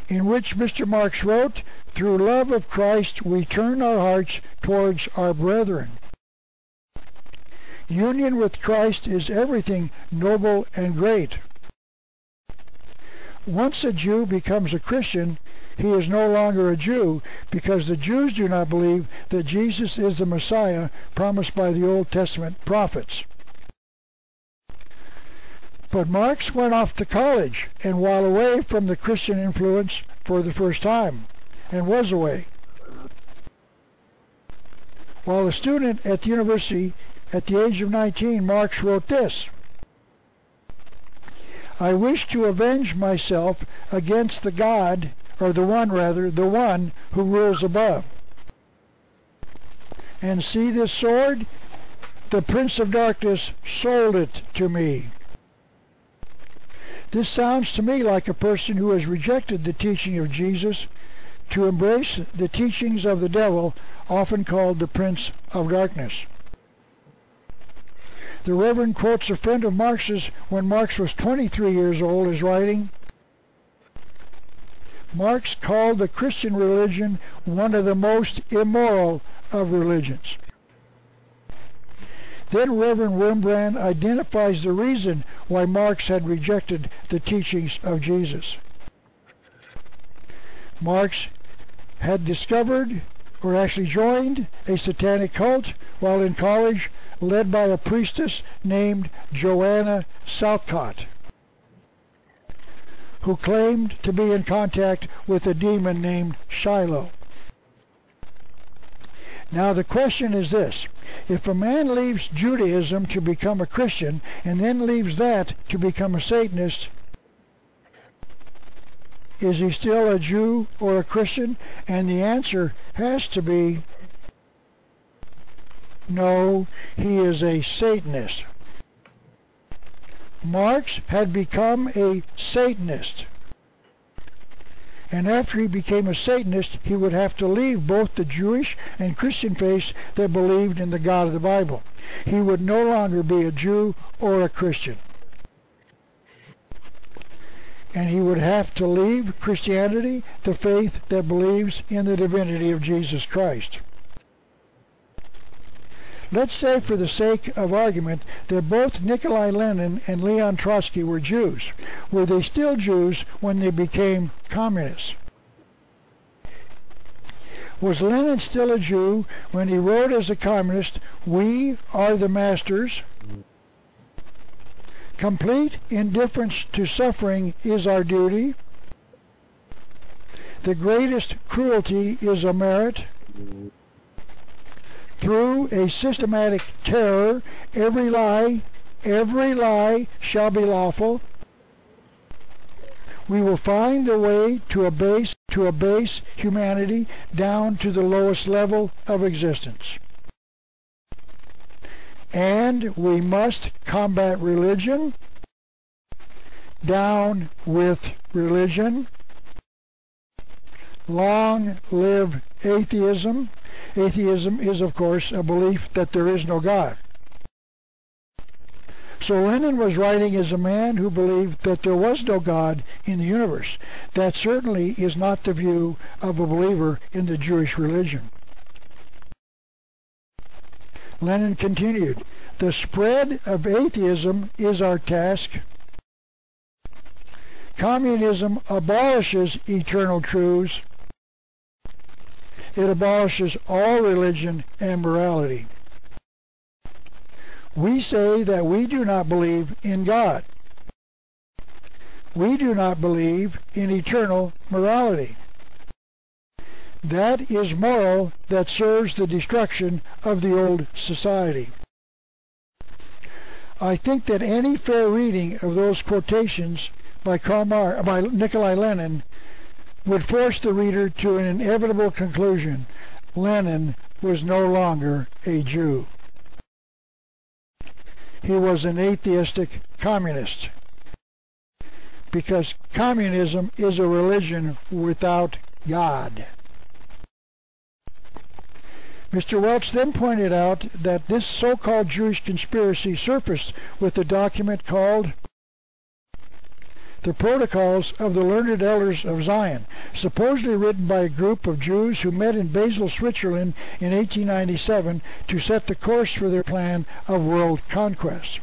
in which Mr. Marx wrote, Through love of Christ we turn our hearts towards our brethren. Union with Christ is everything noble and great. once a Jew becomes a Christian, he is no longer a Jew because the Jews do not believe that Jesus is the Messiah promised by the Old Testament prophets. But Marx went off to college and while away from the Christian influence for the first time, and was away. While a student at the university at the age of 19, Marx wrote this. I wish to avenge myself against the God, or the one rather, the one who rules above. And see this sword? The Prince of Darkness sold it to me. This sounds to me like a person who has rejected the teaching of Jesus to embrace the teachings of the devil, often called the Prince of Darkness. The Reverend quotes a friend of Marx's when Marx was 23 years old as writing, Marx called the Christian religion one of the most immoral of religions. Then Reverend Wurmbrand identifies the reason why Marx had rejected the teachings of Jesus. Marx had discovered, or actually joined, a satanic cult while in college led by a priestess named Joanna Southcott, who claimed to be in contact with a demon named Shiloh. Now the question is this. If a man leaves Judaism to become a Christian and then leaves that to become a Satanist, is he still a Jew or a Christian? And the answer has to be no, he is a Satanist. Marx had become a Satanist and after he became a Satanist, he would have to leave both the Jewish and Christian faiths that believed in the God of the Bible. He would no longer be a Jew or a Christian. And he would have to leave Christianity, the faith that believes in the divinity of Jesus Christ. Let's say for the sake of argument that both Nikolai Lenin and Leon Trotsky were Jews. Were they still Jews when they became communists? Was Lenin still a Jew when he wrote as a communist, We are the masters? Complete indifference to suffering is our duty. The greatest cruelty is a merit through a systematic terror, every lie, every lie shall be lawful. We will find a way to abase, to abase humanity down to the lowest level of existence. And we must combat religion, down with religion, long live atheism, Atheism is, of course, a belief that there is no God. So Lenin was writing as a man who believed that there was no God in the universe. That certainly is not the view of a believer in the Jewish religion. Lenin continued, the spread of atheism is our task. Communism abolishes eternal truths it abolishes all religion and morality. We say that we do not believe in God. We do not believe in eternal morality. That is moral that serves the destruction of the old society. I think that any fair reading of those quotations by, Karl Mar by Nikolai Lenin would force the reader to an inevitable conclusion. Lenin was no longer a Jew. He was an atheistic communist because communism is a religion without God. Mr. Welch then pointed out that this so-called Jewish conspiracy surfaced with a document called the Protocols of the Learned Elders of Zion, supposedly written by a group of Jews who met in Basel, Switzerland in 1897 to set the course for their plan of world conquest.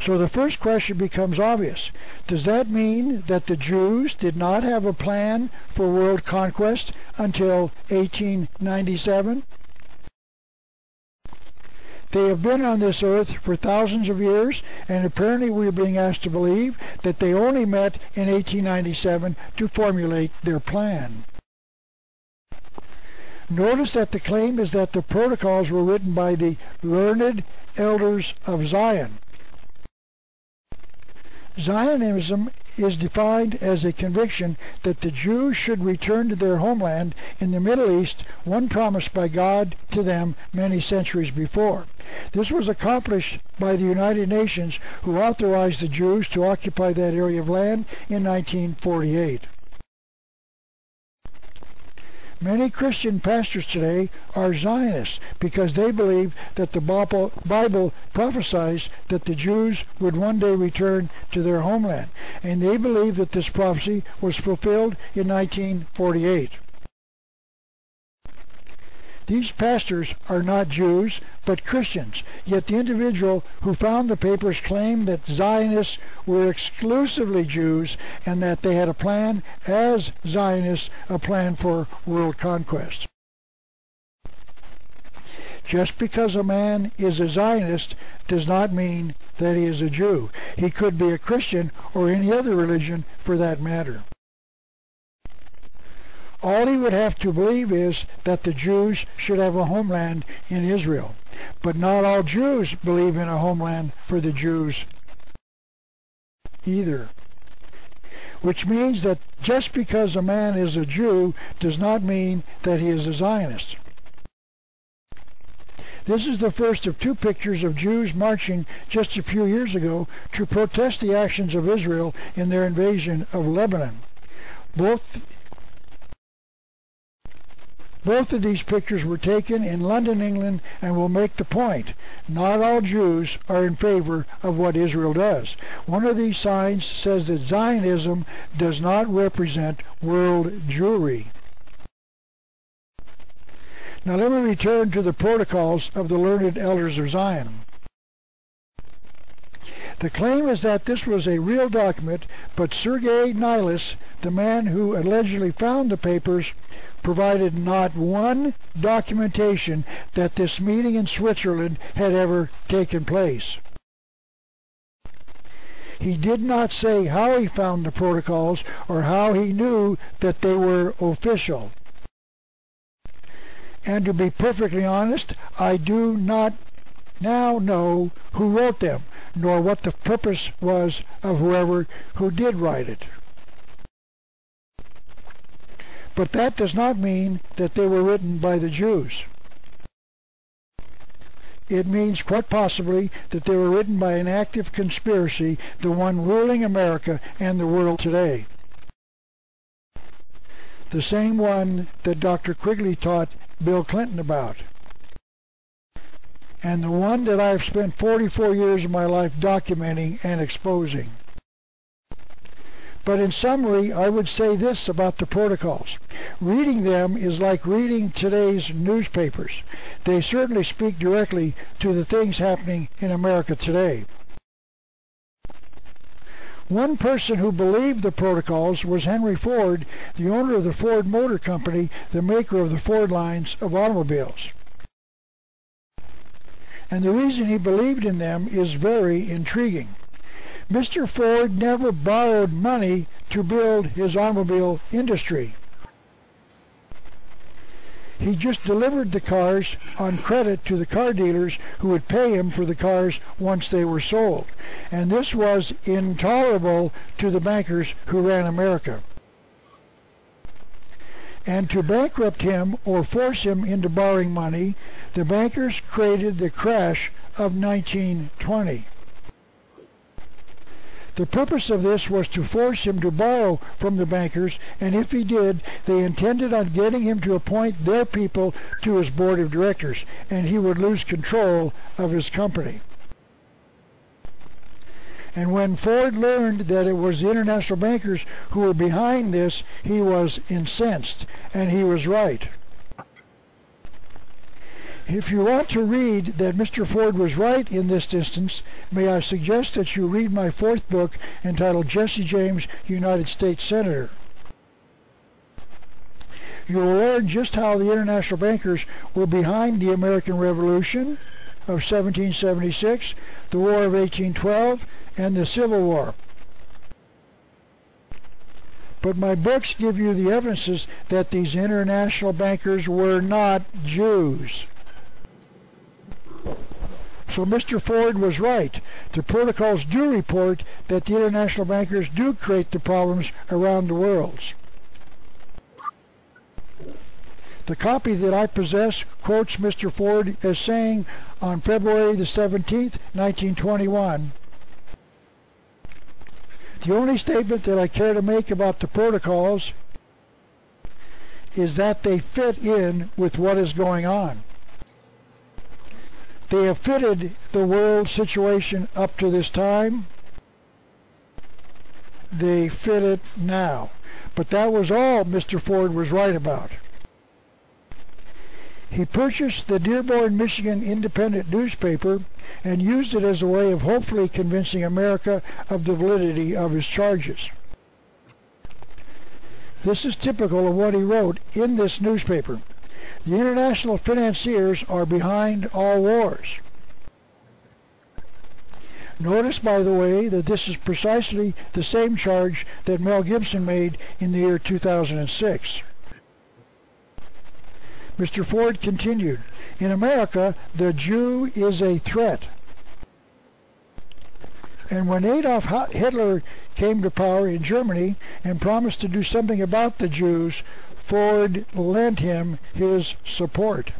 So the first question becomes obvious. Does that mean that the Jews did not have a plan for world conquest until 1897? They have been on this earth for thousands of years, and apparently we are being asked to believe that they only met in 1897 to formulate their plan. Notice that the claim is that the protocols were written by the learned elders of Zion. Zionism is defined as a conviction that the Jews should return to their homeland in the Middle East, one promised by God to them many centuries before. This was accomplished by the United Nations, who authorized the Jews to occupy that area of land in 1948. Many Christian pastors today are Zionists because they believe that the Bible prophesies that the Jews would one day return to their homeland, and they believe that this prophecy was fulfilled in 1948. These pastors are not Jews, but Christians, yet the individual who found the papers claimed that Zionists were exclusively Jews and that they had a plan as Zionists, a plan for world conquest. Just because a man is a Zionist does not mean that he is a Jew. He could be a Christian or any other religion for that matter. All he would have to believe is that the Jews should have a homeland in Israel. But not all Jews believe in a homeland for the Jews either. Which means that just because a man is a Jew does not mean that he is a Zionist. This is the first of two pictures of Jews marching just a few years ago to protest the actions of Israel in their invasion of Lebanon. Both both of these pictures were taken in London, England, and will make the point. Not all Jews are in favor of what Israel does. One of these signs says that Zionism does not represent world Jewry. Now let me return to the protocols of the learned elders of Zion. The claim is that this was a real document, but Sergei Nilus, the man who allegedly found the papers, provided not one documentation that this meeting in Switzerland had ever taken place. He did not say how he found the protocols or how he knew that they were official. And to be perfectly honest, I do not now know who wrote them, nor what the purpose was of whoever who did write it. But that does not mean that they were written by the Jews. It means quite possibly that they were written by an active conspiracy, the one ruling America and the world today. The same one that Dr. Quigley taught Bill Clinton about. And the one that I've spent 44 years of my life documenting and exposing. But in summary, I would say this about the protocols. Reading them is like reading today's newspapers. They certainly speak directly to the things happening in America today. One person who believed the protocols was Henry Ford, the owner of the Ford Motor Company, the maker of the Ford lines of automobiles. And the reason he believed in them is very intriguing. Mr. Ford never borrowed money to build his automobile industry. He just delivered the cars on credit to the car dealers who would pay him for the cars once they were sold. And this was intolerable to the bankers who ran America. And to bankrupt him or force him into borrowing money, the bankers created the crash of 1920. The purpose of this was to force him to borrow from the bankers, and if he did, they intended on getting him to appoint their people to his board of directors, and he would lose control of his company. And when Ford learned that it was the international bankers who were behind this, he was incensed, and he was right. If you want to read that Mr. Ford was right in this instance, may I suggest that you read my fourth book entitled Jesse James, United States Senator. You will learn just how the international bankers were behind the American Revolution of 1776, the War of 1812, and the Civil War. But my books give you the evidences that these international bankers were not Jews. So Mr. Ford was right. The protocols do report that the international bankers do create the problems around the world. The copy that I possess quotes Mr. Ford as saying on February the 17th, 1921, the only statement that I care to make about the protocols is that they fit in with what is going on. They have fitted the world situation up to this time. They fit it now. But that was all Mr. Ford was right about. He purchased the Dearborn, Michigan Independent newspaper and used it as a way of hopefully convincing America of the validity of his charges. This is typical of what he wrote in this newspaper. The international financiers are behind all wars. Notice, by the way, that this is precisely the same charge that Mel Gibson made in the year 2006. Mr. Ford continued, In America, the Jew is a threat. And when Adolf Hitler came to power in Germany and promised to do something about the Jews, Ford lent him his support.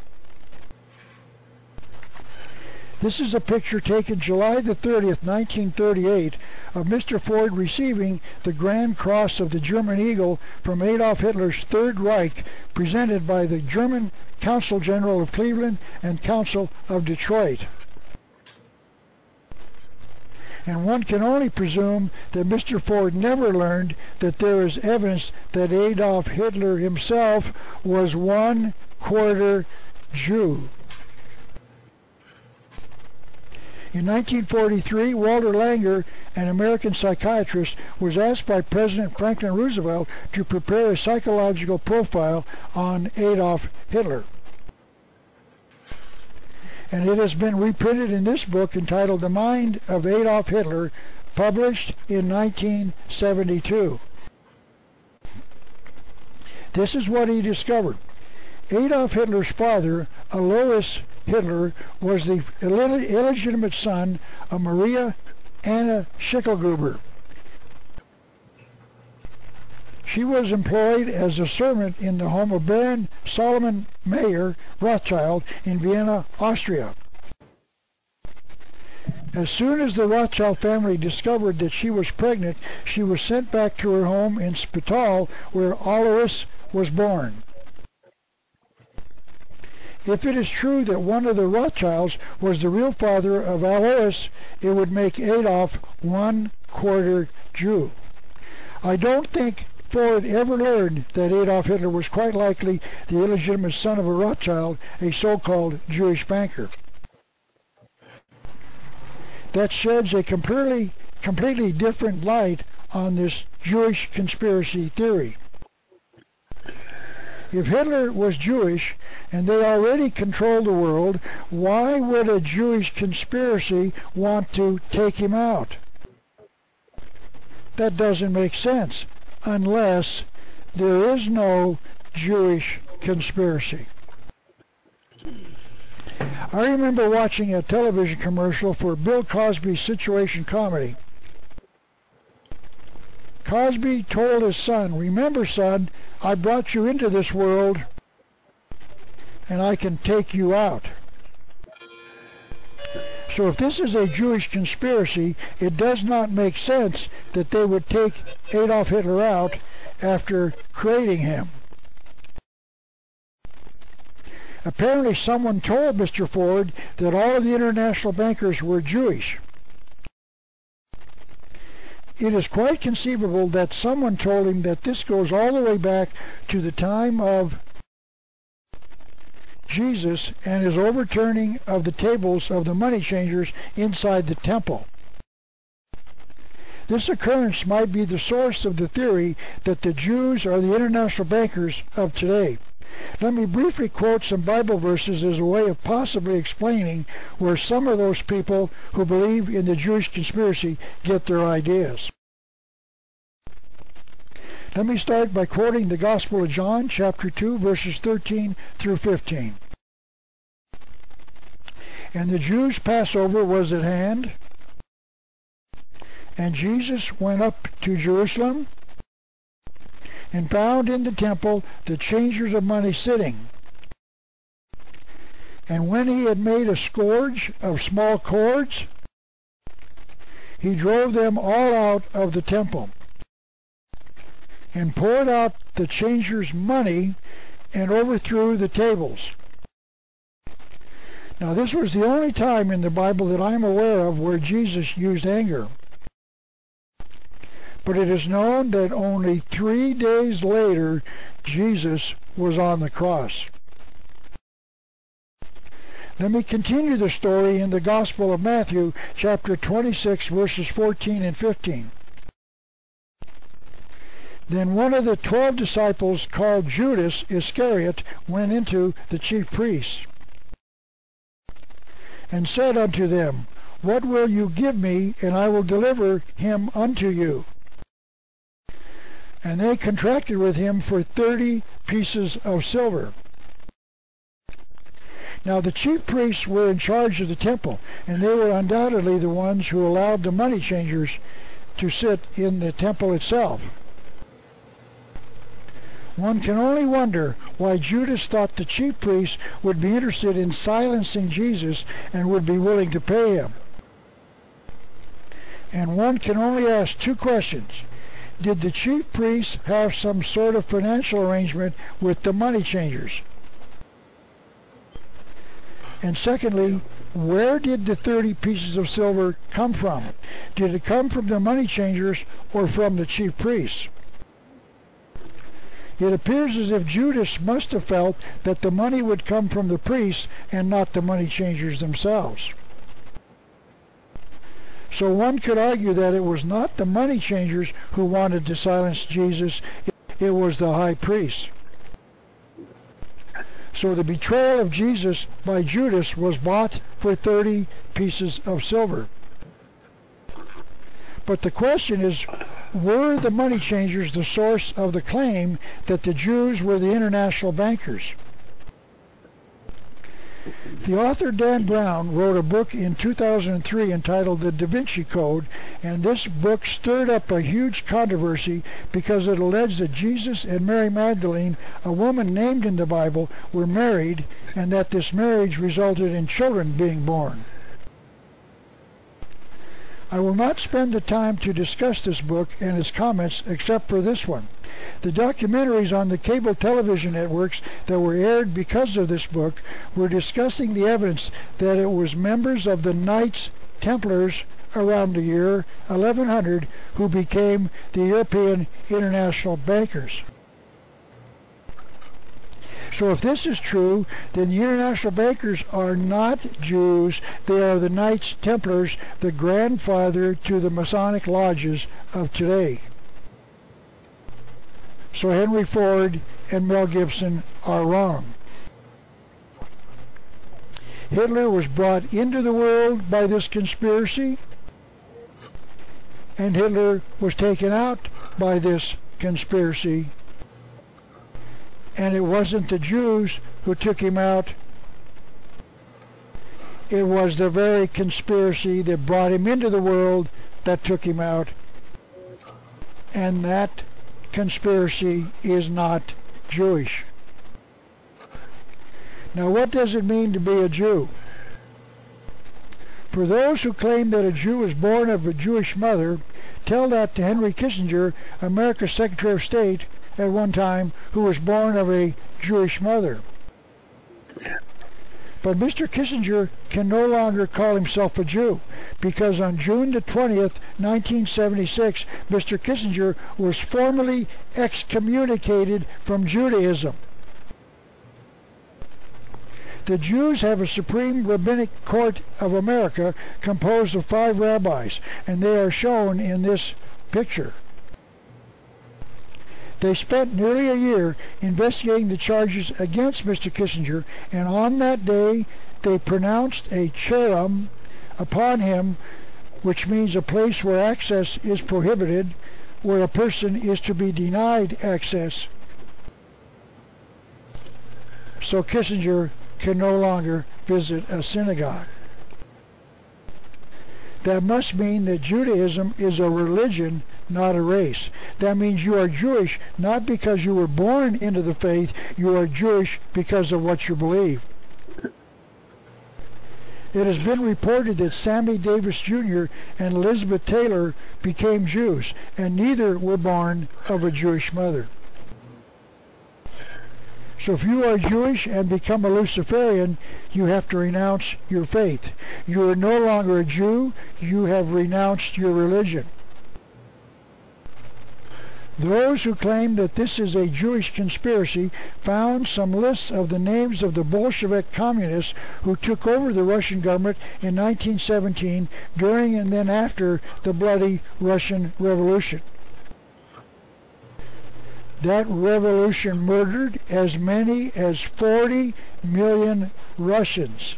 This is a picture taken July the 30th, 1938, of Mr. Ford receiving the Grand Cross of the German Eagle from Adolf Hitler's Third Reich, presented by the German Consul General of Cleveland and Consul of Detroit. And one can only presume that Mr. Ford never learned that there is evidence that Adolf Hitler himself was one quarter Jew. In 1943, Walter Langer, an American psychiatrist, was asked by President Franklin Roosevelt to prepare a psychological profile on Adolf Hitler. And it has been reprinted in this book entitled The Mind of Adolf Hitler, published in 1972. This is what he discovered. Adolf Hitler's father, Alois Hitler was the illegitimate son of Maria Anna Schicklgruber. She was employed as a servant in the home of Baron Solomon Mayer Rothschild in Vienna, Austria. As soon as the Rothschild family discovered that she was pregnant, she was sent back to her home in Spital, where Alois was born. If it is true that one of the Rothschilds was the real father of Alois, it would make Adolf one quarter Jew. I don't think Ford ever learned that Adolf Hitler was quite likely the illegitimate son of a Rothschild, a so-called Jewish banker. That sheds a completely, completely different light on this Jewish conspiracy theory. If Hitler was Jewish and they already control the world, why would a Jewish conspiracy want to take him out? That doesn't make sense unless there is no Jewish conspiracy. I remember watching a television commercial for Bill Cosby's situation comedy. Cosby told his son, Remember, son, I brought you into this world and I can take you out. So if this is a Jewish conspiracy, it does not make sense that they would take Adolf Hitler out after creating him. Apparently someone told Mr. Ford that all of the international bankers were Jewish. It is quite conceivable that someone told him that this goes all the way back to the time of Jesus and his overturning of the tables of the money changers inside the temple. This occurrence might be the source of the theory that the Jews are the international bankers of today. Let me briefly quote some Bible verses as a way of possibly explaining where some of those people who believe in the Jewish conspiracy get their ideas. Let me start by quoting the Gospel of John, chapter 2, verses 13 through 15. And the Jews' Passover was at hand, and Jesus went up to Jerusalem and found in the temple the changers of money sitting. And when he had made a scourge of small cords, he drove them all out of the temple and poured out the changers' money and overthrew the tables. Now, this was the only time in the Bible that I'm aware of where Jesus used anger. But it is known that only three days later, Jesus was on the cross. Let me continue the story in the Gospel of Matthew, chapter 26, verses 14 and 15. Then one of the twelve disciples, called Judas Iscariot, went into the chief priests and said unto them, What will you give me, and I will deliver him unto you? And they contracted with him for thirty pieces of silver. Now the chief priests were in charge of the temple, and they were undoubtedly the ones who allowed the money changers to sit in the temple itself. One can only wonder why Judas thought the chief priests would be interested in silencing Jesus and would be willing to pay him. And one can only ask two questions. Did the chief priests have some sort of financial arrangement with the money changers? And secondly, where did the 30 pieces of silver come from? Did it come from the money changers or from the chief priests? It appears as if Judas must have felt that the money would come from the priests and not the money changers themselves. So one could argue that it was not the money changers who wanted to silence Jesus, it was the high priests. So the betrayal of Jesus by Judas was bought for 30 pieces of silver. But the question is, were the money changers the source of the claim that the Jews were the international bankers? The author Dan Brown wrote a book in 2003 entitled The Da Vinci Code, and this book stirred up a huge controversy because it alleged that Jesus and Mary Magdalene, a woman named in the Bible, were married and that this marriage resulted in children being born. I will not spend the time to discuss this book and its comments except for this one. The documentaries on the cable television networks that were aired because of this book were discussing the evidence that it was members of the Knights Templars around the year 1100 who became the European international bankers. So if this is true, then the international bankers are not Jews. They are the Knights Templars, the grandfather to the Masonic lodges of today. So Henry Ford and Mel Gibson are wrong. Hitler was brought into the world by this conspiracy, and Hitler was taken out by this conspiracy and it wasn't the Jews who took him out. It was the very conspiracy that brought him into the world that took him out. And that conspiracy is not Jewish. Now what does it mean to be a Jew? For those who claim that a Jew is born of a Jewish mother, tell that to Henry Kissinger, America's Secretary of State, at one time who was born of a Jewish mother. But Mr. Kissinger can no longer call himself a Jew because on June the 20th, 1976, Mr. Kissinger was formally excommunicated from Judaism. The Jews have a supreme rabbinic court of America composed of five rabbis, and they are shown in this picture. They spent nearly a year investigating the charges against Mr. Kissinger, and on that day they pronounced a cherem upon him, which means a place where access is prohibited, where a person is to be denied access. So Kissinger can no longer visit a synagogue. That must mean that Judaism is a religion, not a race. That means you are Jewish not because you were born into the faith, you are Jewish because of what you believe. It has been reported that Sammy Davis Jr. and Elizabeth Taylor became Jews, and neither were born of a Jewish mother. So if you are Jewish and become a Luciferian, you have to renounce your faith. You are no longer a Jew, you have renounced your religion. Those who claim that this is a Jewish conspiracy found some lists of the names of the Bolshevik communists who took over the Russian government in 1917 during and then after the bloody Russian Revolution. That revolution murdered as many as 40 million Russians.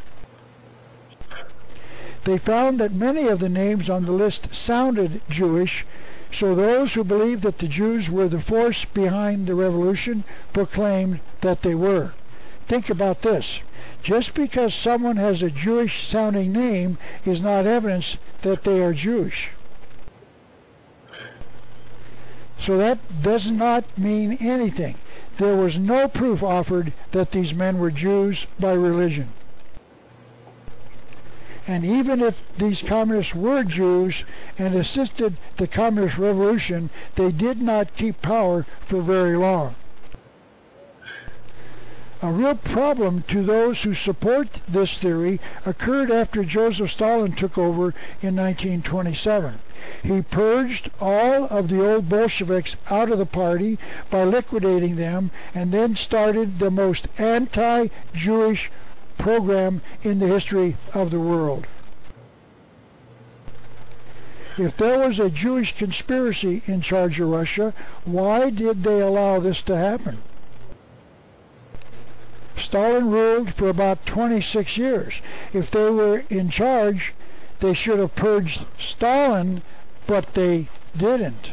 They found that many of the names on the list sounded Jewish, so those who believed that the Jews were the force behind the revolution proclaimed that they were. Think about this. Just because someone has a Jewish sounding name is not evidence that they are Jewish. So that does not mean anything. There was no proof offered that these men were Jews by religion. And even if these communists were Jews and assisted the communist revolution, they did not keep power for very long. A real problem to those who support this theory occurred after Joseph Stalin took over in 1927. He purged all of the old Bolsheviks out of the party by liquidating them and then started the most anti-Jewish program in the history of the world. If there was a Jewish conspiracy in charge of Russia, why did they allow this to happen? Stalin ruled for about 26 years. If they were in charge, they should have purged Stalin, but they didn't.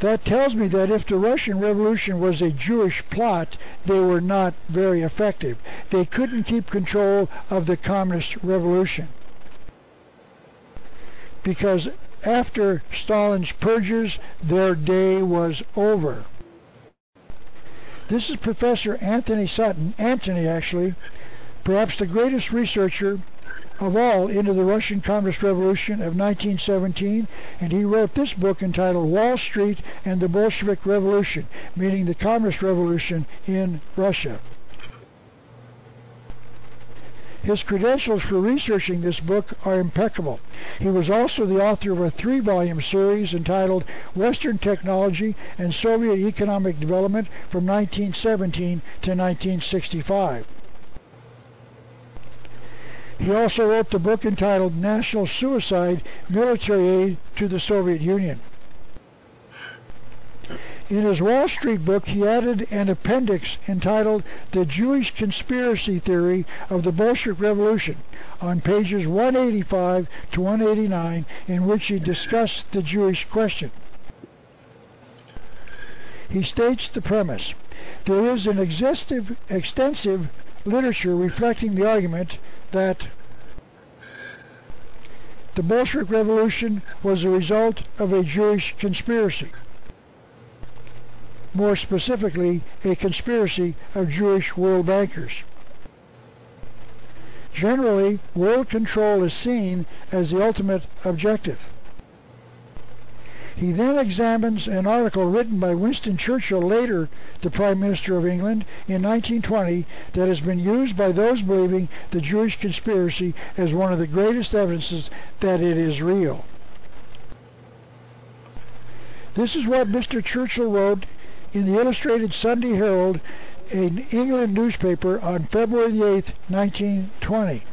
That tells me that if the Russian Revolution was a Jewish plot, they were not very effective. They couldn't keep control of the communist revolution. Because after Stalin's purges, their day was over. This is Professor Anthony Sutton, Anthony actually, perhaps the greatest researcher of all into the Russian Communist Revolution of 1917, and he wrote this book entitled Wall Street and the Bolshevik Revolution, meaning the Communist Revolution in Russia. His credentials for researching this book are impeccable. He was also the author of a three-volume series entitled Western Technology and Soviet Economic Development from 1917 to 1965. He also wrote the book entitled National Suicide, Military Aid to the Soviet Union. In his Wall Street book, he added an appendix entitled The Jewish Conspiracy Theory of the Bolshevik Revolution on pages 185 to 189 in which he discussed the Jewish question. He states the premise. There is an exhaustive, extensive literature reflecting the argument that the Bolshevik Revolution was the result of a Jewish conspiracy. More specifically, a conspiracy of Jewish world bankers. Generally, world control is seen as the ultimate objective. He then examines an article written by Winston Churchill, later the Prime Minister of England, in 1920 that has been used by those believing the Jewish conspiracy as one of the greatest evidences that it is real. This is what Mr. Churchill wrote in the Illustrated Sunday Herald an England newspaper on February 8, 1920.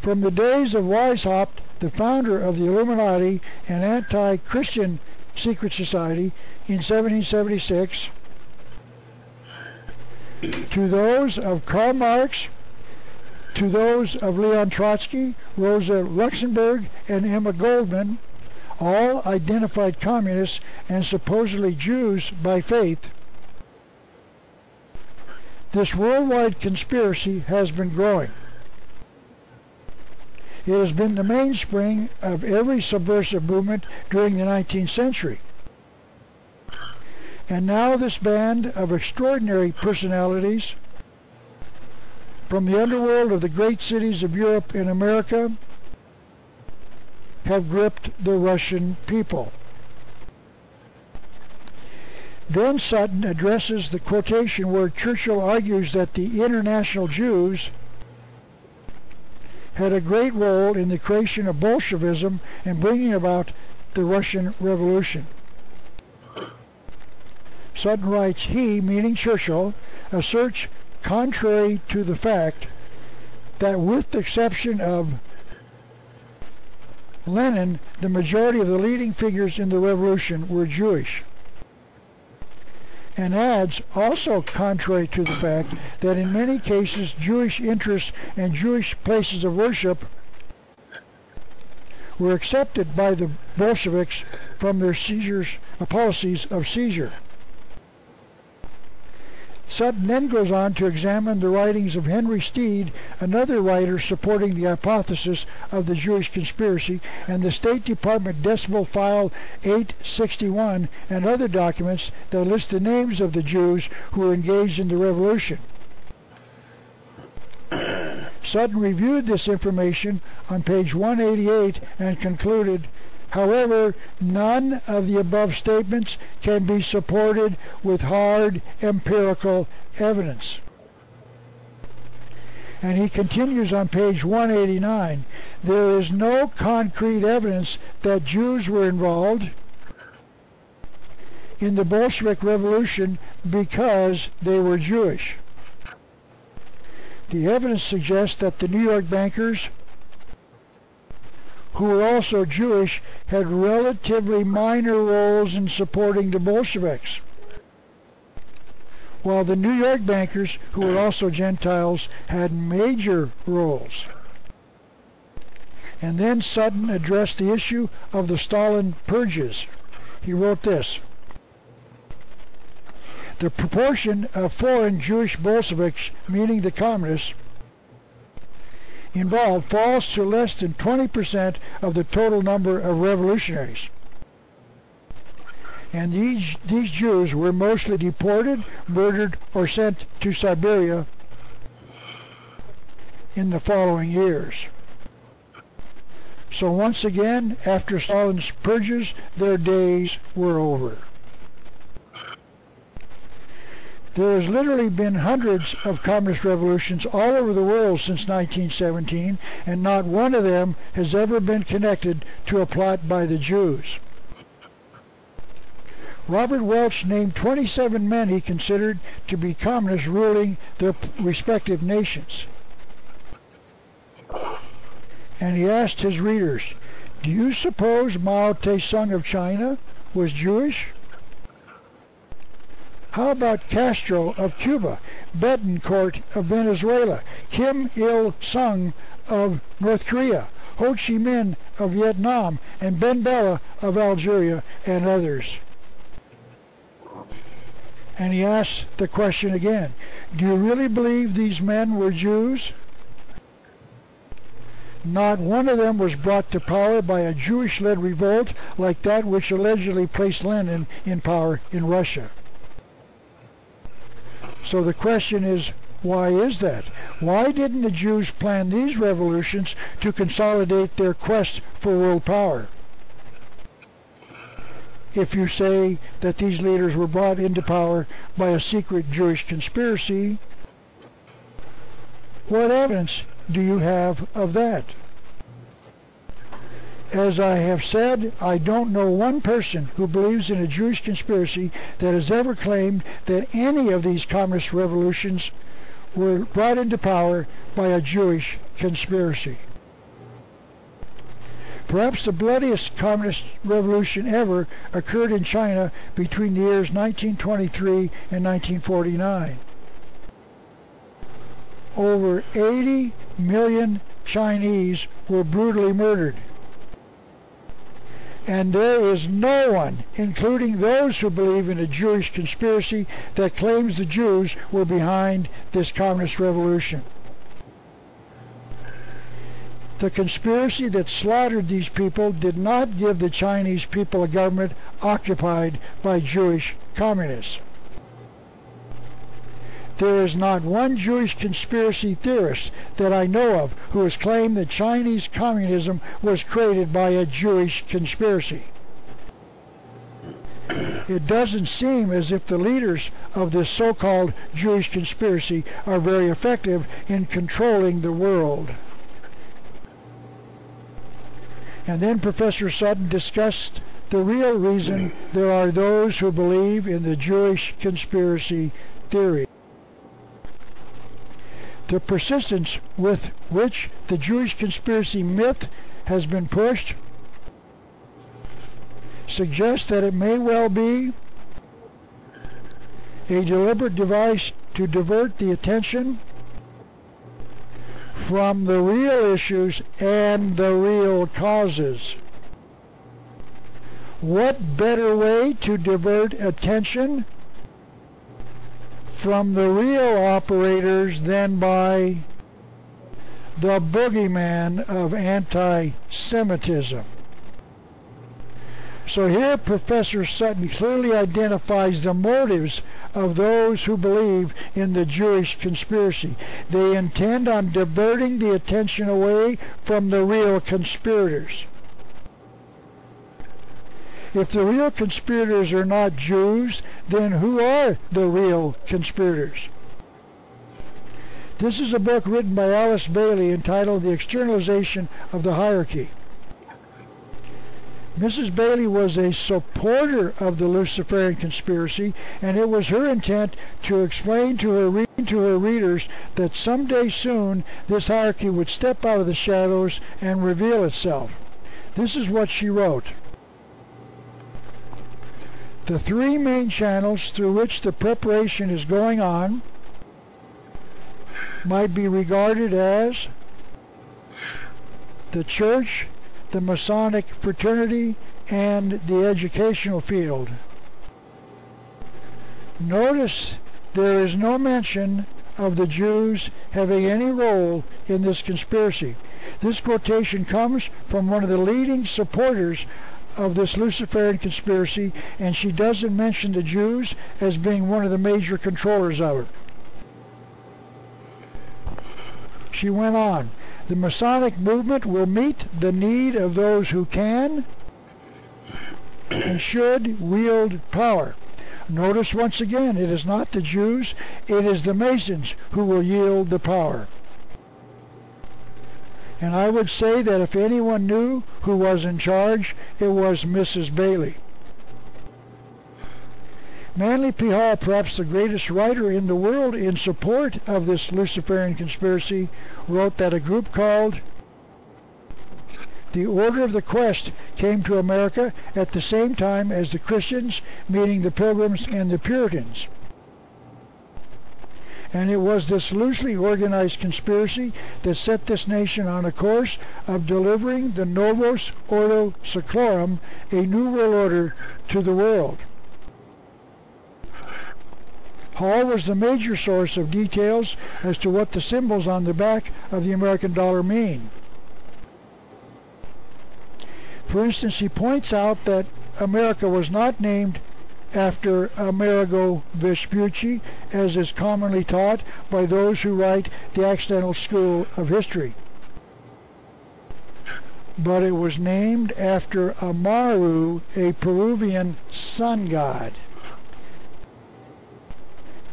From the days of Weishaupt, the founder of the Illuminati and anti-Christian secret society in 1776, to those of Karl Marx, to those of Leon Trotsky, Rosa Luxemburg, and Emma Goldman, all identified communists and supposedly Jews by faith. This worldwide conspiracy has been growing. It has been the mainspring of every subversive movement during the 19th century. And now this band of extraordinary personalities from the underworld of the great cities of Europe and America have gripped the Russian people. Then Sutton addresses the quotation where Churchill argues that the international Jews had a great role in the creation of Bolshevism and bringing about the Russian Revolution. Sutton writes, he, meaning Churchill, asserts contrary to the fact that with the exception of Lenin, the majority of the leading figures in the revolution were Jewish. And adds, also contrary to the fact that in many cases Jewish interests and Jewish places of worship were accepted by the Bolsheviks from their seizures, uh, policies of seizure. Sutton then goes on to examine the writings of Henry Steed, another writer supporting the hypothesis of the Jewish conspiracy, and the State Department Decimal File 861 and other documents that list the names of the Jews who were engaged in the revolution. Sutton reviewed this information on page 188 and concluded However, none of the above statements can be supported with hard empirical evidence. And he continues on page 189, there is no concrete evidence that Jews were involved in the Bolshevik Revolution because they were Jewish. The evidence suggests that the New York bankers who were also Jewish, had relatively minor roles in supporting the Bolsheviks. While the New York bankers, who were also Gentiles, had major roles. And then Sutton addressed the issue of the Stalin purges. He wrote this. The proportion of foreign Jewish Bolsheviks, meaning the communists, involved falls to less than 20% of the total number of revolutionaries. And these, these Jews were mostly deported, murdered, or sent to Siberia in the following years. So once again, after Stalin's purges, their days were over. There has literally been hundreds of communist revolutions all over the world since 1917, and not one of them has ever been connected to a plot by the Jews. Robert Welch named 27 men he considered to be communists ruling their respective nations. And he asked his readers, do you suppose Mao Tse-tung of China was Jewish? How about Castro of Cuba, Betancourt of Venezuela, Kim Il-sung of North Korea, Ho Chi Minh of Vietnam, and Ben Bella of Algeria, and others? And he asks the question again, do you really believe these men were Jews? Not one of them was brought to power by a Jewish-led revolt like that which allegedly placed Lenin in power in Russia. So the question is, why is that? Why didn't the Jews plan these revolutions to consolidate their quest for world power? If you say that these leaders were brought into power by a secret Jewish conspiracy, what evidence do you have of that? As I have said, I don't know one person who believes in a Jewish conspiracy that has ever claimed that any of these communist revolutions were brought into power by a Jewish conspiracy. Perhaps the bloodiest communist revolution ever occurred in China between the years 1923 and 1949. Over 80 million Chinese were brutally murdered. And there is no one, including those who believe in a Jewish conspiracy, that claims the Jews were behind this communist revolution. The conspiracy that slaughtered these people did not give the Chinese people a government occupied by Jewish communists. There is not one Jewish conspiracy theorist that I know of who has claimed that Chinese communism was created by a Jewish conspiracy. It doesn't seem as if the leaders of this so-called Jewish conspiracy are very effective in controlling the world. And then Professor Sutton discussed the real reason there are those who believe in the Jewish conspiracy theory. The persistence with which the Jewish conspiracy myth has been pushed suggests that it may well be a deliberate device to divert the attention from the real issues and the real causes. What better way to divert attention from the real operators than by the boogeyman of anti-Semitism? So here Professor Sutton clearly identifies the motives of those who believe in the Jewish conspiracy. They intend on diverting the attention away from the real conspirators. If the real conspirators are not Jews, then who are the real conspirators? This is a book written by Alice Bailey entitled The Externalization of the Hierarchy. Mrs. Bailey was a supporter of the Luciferian conspiracy, and it was her intent to explain to her, to her readers that someday soon this hierarchy would step out of the shadows and reveal itself. This is what she wrote. The three main channels through which the preparation is going on might be regarded as the church, the Masonic fraternity, and the educational field. Notice there is no mention of the Jews having any role in this conspiracy. This quotation comes from one of the leading supporters of this Luciferian conspiracy, and she doesn't mention the Jews as being one of the major controllers of it. She went on. The Masonic movement will meet the need of those who can and should wield power. Notice once again, it is not the Jews, it is the Masons who will yield the power. And I would say that if anyone knew who was in charge, it was Mrs. Bailey. Manly P. Hall, perhaps the greatest writer in the world in support of this Luciferian conspiracy, wrote that a group called the Order of the Quest came to America at the same time as the Christians, meaning the Pilgrims and the Puritans. And it was this loosely organized conspiracy that set this nation on a course of delivering the Novus Ordo Seclorum, a new world order, to the world. Hall was the major source of details as to what the symbols on the back of the American dollar mean. For instance, he points out that America was not named after Amerigo Vespucci, as is commonly taught by those who write the accidental school of history. But it was named after Amaru, a Peruvian sun god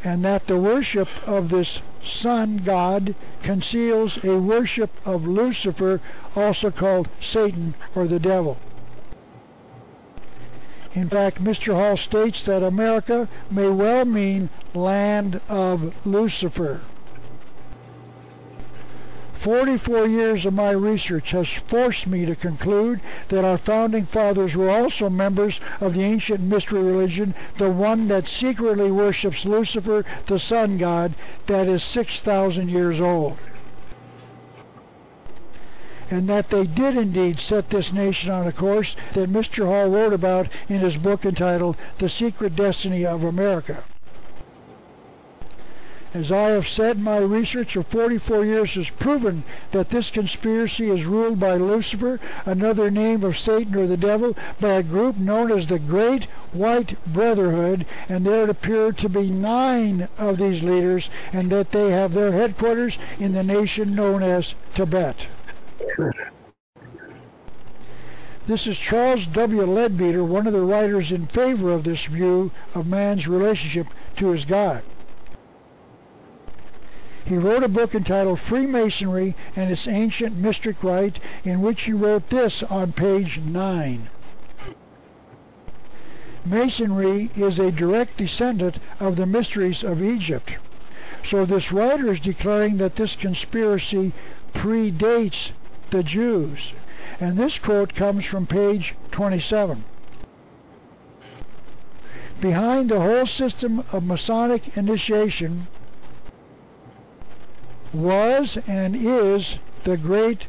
and that the worship of this sun god conceals a worship of Lucifer, also called Satan or the devil. In fact, Mr. Hall states that America may well mean land of Lucifer. 44 years of my research has forced me to conclude that our founding fathers were also members of the ancient mystery religion, the one that secretly worships Lucifer, the sun god, that is 6,000 years old. And that they did indeed set this nation on a course that Mr. Hall wrote about in his book entitled The Secret Destiny of America. As I have said, my research of 44 years has proven that this conspiracy is ruled by Lucifer, another name of Satan or the devil, by a group known as the Great White Brotherhood, and there appear to be nine of these leaders, and that they have their headquarters in the nation known as Tibet. This is Charles W. Leadbeater, one of the writers in favor of this view of man's relationship to his God. He wrote a book entitled Freemasonry and its Ancient Mystic Rite, in which he wrote this on page 9. Masonry is a direct descendant of the mysteries of Egypt. So this writer is declaring that this conspiracy predates the Jews. And this quote comes from page 27. Behind the whole system of Masonic initiation was and is the Great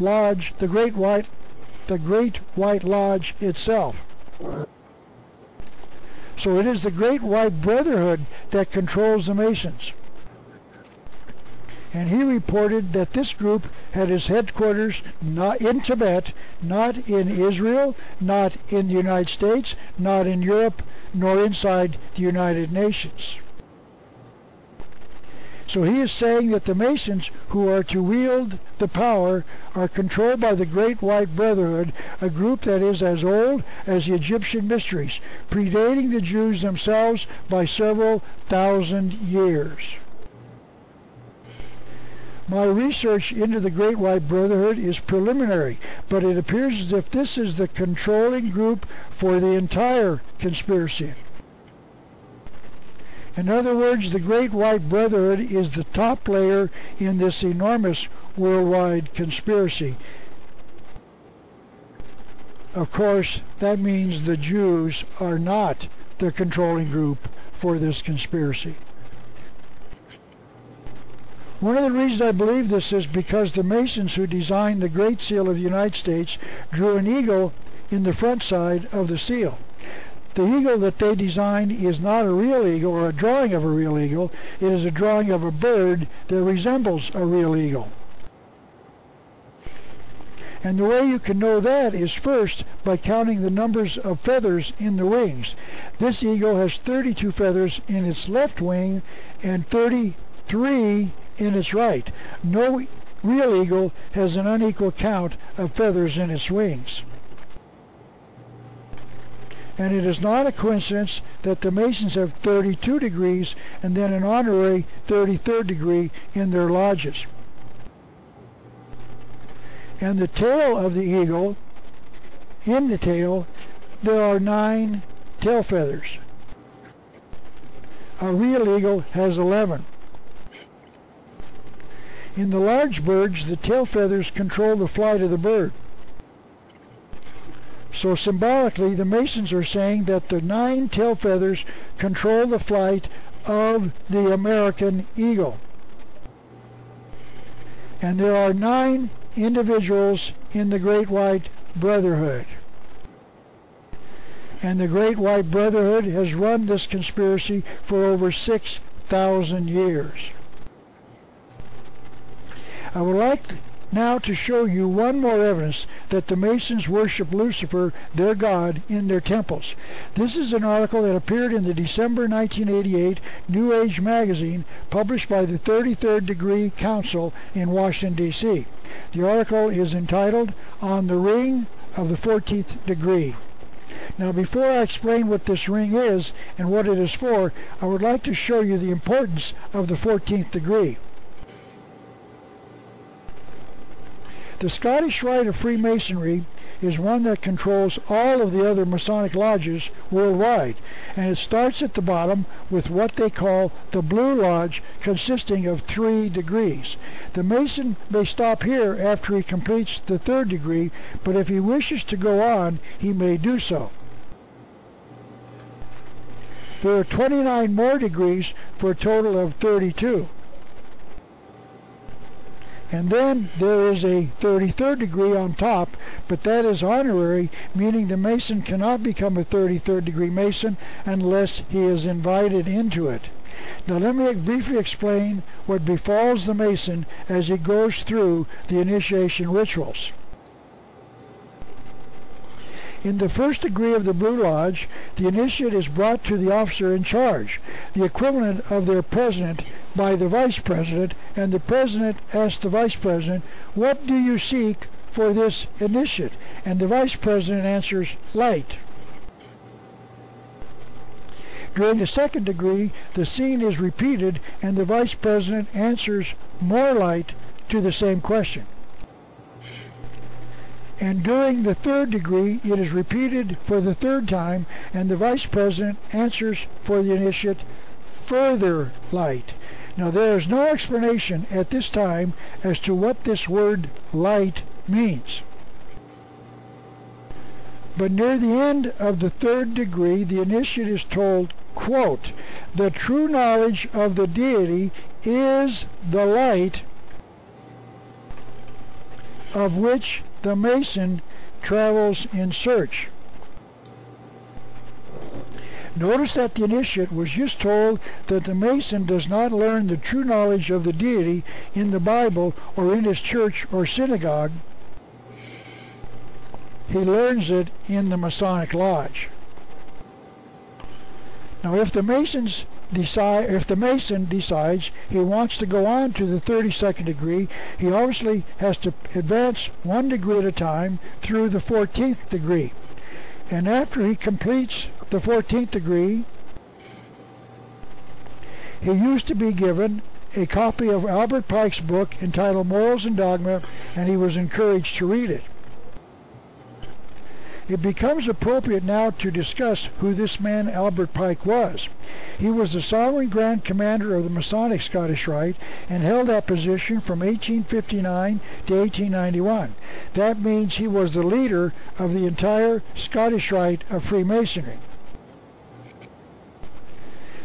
Lodge, the Great White, the Great White Lodge itself. So it is the Great White Brotherhood that controls the Masons. And he reported that this group had its headquarters not in Tibet, not in Israel, not in the United States, not in Europe, nor inside the United Nations. So he is saying that the Masons who are to wield the power are controlled by the Great White Brotherhood, a group that is as old as the Egyptian mysteries, predating the Jews themselves by several thousand years. My research into the Great White Brotherhood is preliminary, but it appears as if this is the controlling group for the entire conspiracy. In other words, the Great White Brotherhood is the top player in this enormous worldwide conspiracy. Of course, that means the Jews are not the controlling group for this conspiracy. One of the reasons I believe this is because the Masons who designed the Great Seal of the United States drew an eagle in the front side of the seal. The eagle that they designed is not a real eagle or a drawing of a real eagle. It is a drawing of a bird that resembles a real eagle. And the way you can know that is first by counting the numbers of feathers in the wings. This eagle has 32 feathers in its left wing and 33 in its right. No real eagle has an unequal count of feathers in its wings and it is not a coincidence that the Masons have 32 degrees and then an honorary 33rd degree in their lodges. And the tail of the eagle, in the tail, there are nine tail feathers. A real eagle has 11. In the large birds, the tail feathers control the flight of the bird. So symbolically, the Masons are saying that the nine tail feathers control the flight of the American eagle. And there are nine individuals in the Great White Brotherhood. And the Great White Brotherhood has run this conspiracy for over 6,000 years. I would like now to show you one more evidence that the Masons worship Lucifer, their god, in their temples. This is an article that appeared in the December 1988 New Age magazine published by the 33rd Degree Council in Washington, D.C. The article is entitled On the Ring of the 14th Degree. Now before I explain what this ring is and what it is for, I would like to show you the importance of the 14th degree. The Scottish Rite of Freemasonry is one that controls all of the other Masonic lodges worldwide, and it starts at the bottom with what they call the Blue Lodge, consisting of three degrees. The Mason may stop here after he completes the third degree, but if he wishes to go on, he may do so. There are 29 more degrees for a total of 32. And then there is a 33rd degree on top, but that is honorary, meaning the Mason cannot become a 33rd degree Mason unless he is invited into it. Now let me briefly explain what befalls the Mason as he goes through the initiation rituals. In the first degree of the Blue Lodge, the initiate is brought to the officer in charge, the equivalent of their president, by the vice president, and the president asks the vice president, What do you seek for this initiate? And the vice president answers, Light. During the second degree, the scene is repeated and the vice president answers more light to the same question and during the third degree it is repeated for the third time and the vice president answers for the initiate further light. Now there is no explanation at this time as to what this word light means. But near the end of the third degree, the initiate is told, quote, the true knowledge of the deity is the light of which the Mason travels in search. Notice that the initiate was just told that the Mason does not learn the true knowledge of the deity in the Bible or in his church or synagogue. He learns it in the Masonic Lodge. Now if the Masons decide if the Mason decides he wants to go on to the 32nd degree, he obviously has to advance one degree at a time through the 14th degree. And after he completes the 14th degree, he used to be given a copy of Albert Pike's book entitled Morals and Dogma, and he was encouraged to read it. It becomes appropriate now to discuss who this man Albert Pike was. He was the sovereign grand commander of the Masonic Scottish Rite and held that position from 1859 to 1891. That means he was the leader of the entire Scottish Rite of Freemasonry.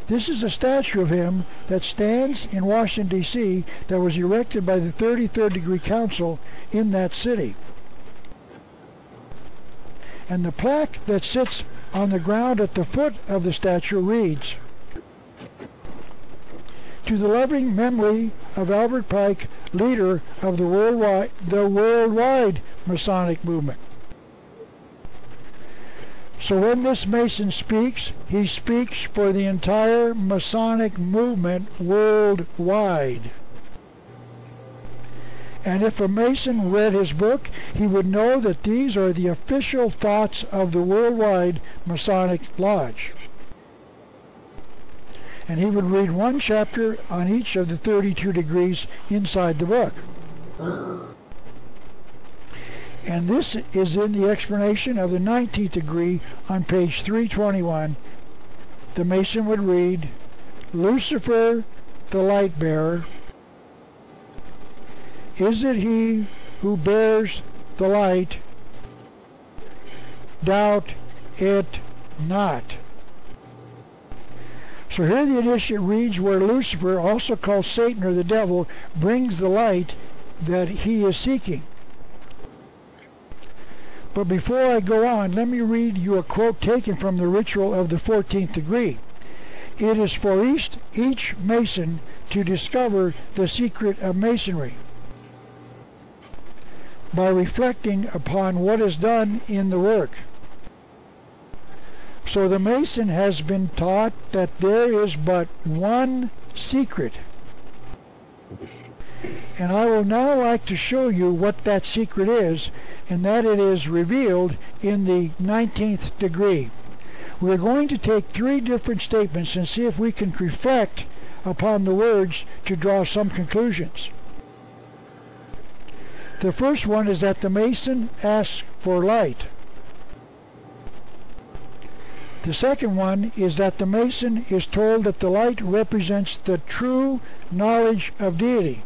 This is a statue of him that stands in Washington, D.C. that was erected by the 33rd Degree Council in that city and the plaque that sits on the ground at the foot of the statue reads, To the loving memory of Albert Pike, leader of the worldwide, the worldwide Masonic movement. So when this Mason speaks, he speaks for the entire Masonic movement worldwide. And if a Mason read his book, he would know that these are the official thoughts of the worldwide Masonic Lodge. And he would read one chapter on each of the 32 degrees inside the book. And this is in the explanation of the 19th degree on page 321. The Mason would read, Lucifer, the light bearer, is it he who bears the light? Doubt it not. So here the initiate reads where Lucifer, also called Satan or the devil, brings the light that he is seeking. But before I go on, let me read you a quote taken from the ritual of the 14th degree. It is for each, each Mason to discover the secret of Masonry by reflecting upon what is done in the work. So the Mason has been taught that there is but one secret. And I will now like to show you what that secret is, and that it is revealed in the 19th degree. We're going to take three different statements and see if we can reflect upon the words to draw some conclusions. The first one is that the mason asks for light. The second one is that the mason is told that the light represents the true knowledge of deity.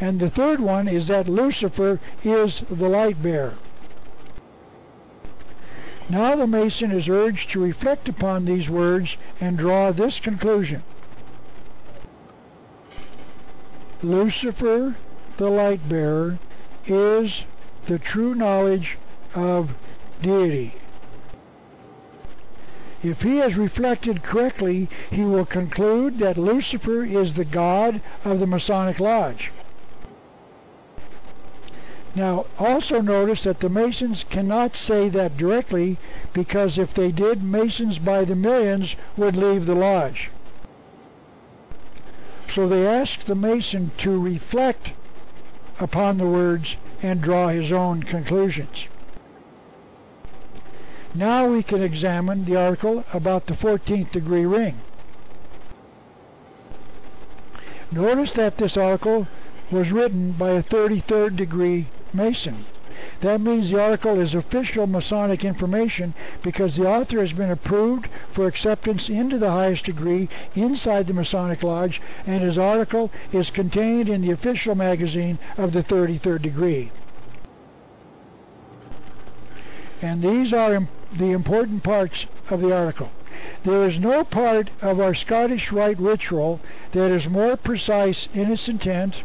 And the third one is that Lucifer is the light bearer. Now the Mason is urged to reflect upon these words and draw this conclusion. Lucifer, the light bearer, is the true knowledge of deity. If he has reflected correctly, he will conclude that Lucifer is the god of the Masonic Lodge. Now, also notice that the Masons cannot say that directly because if they did, Masons by the millions would leave the lodge. So they ask the Mason to reflect upon the words and draw his own conclusions. Now we can examine the article about the 14th degree ring. Notice that this article was written by a 33rd degree Mason. That means the article is official Masonic information because the author has been approved for acceptance into the highest degree inside the Masonic Lodge and his article is contained in the official magazine of the 33rd degree. And these are the important parts of the article. There is no part of our Scottish Rite ritual that is more precise in its intent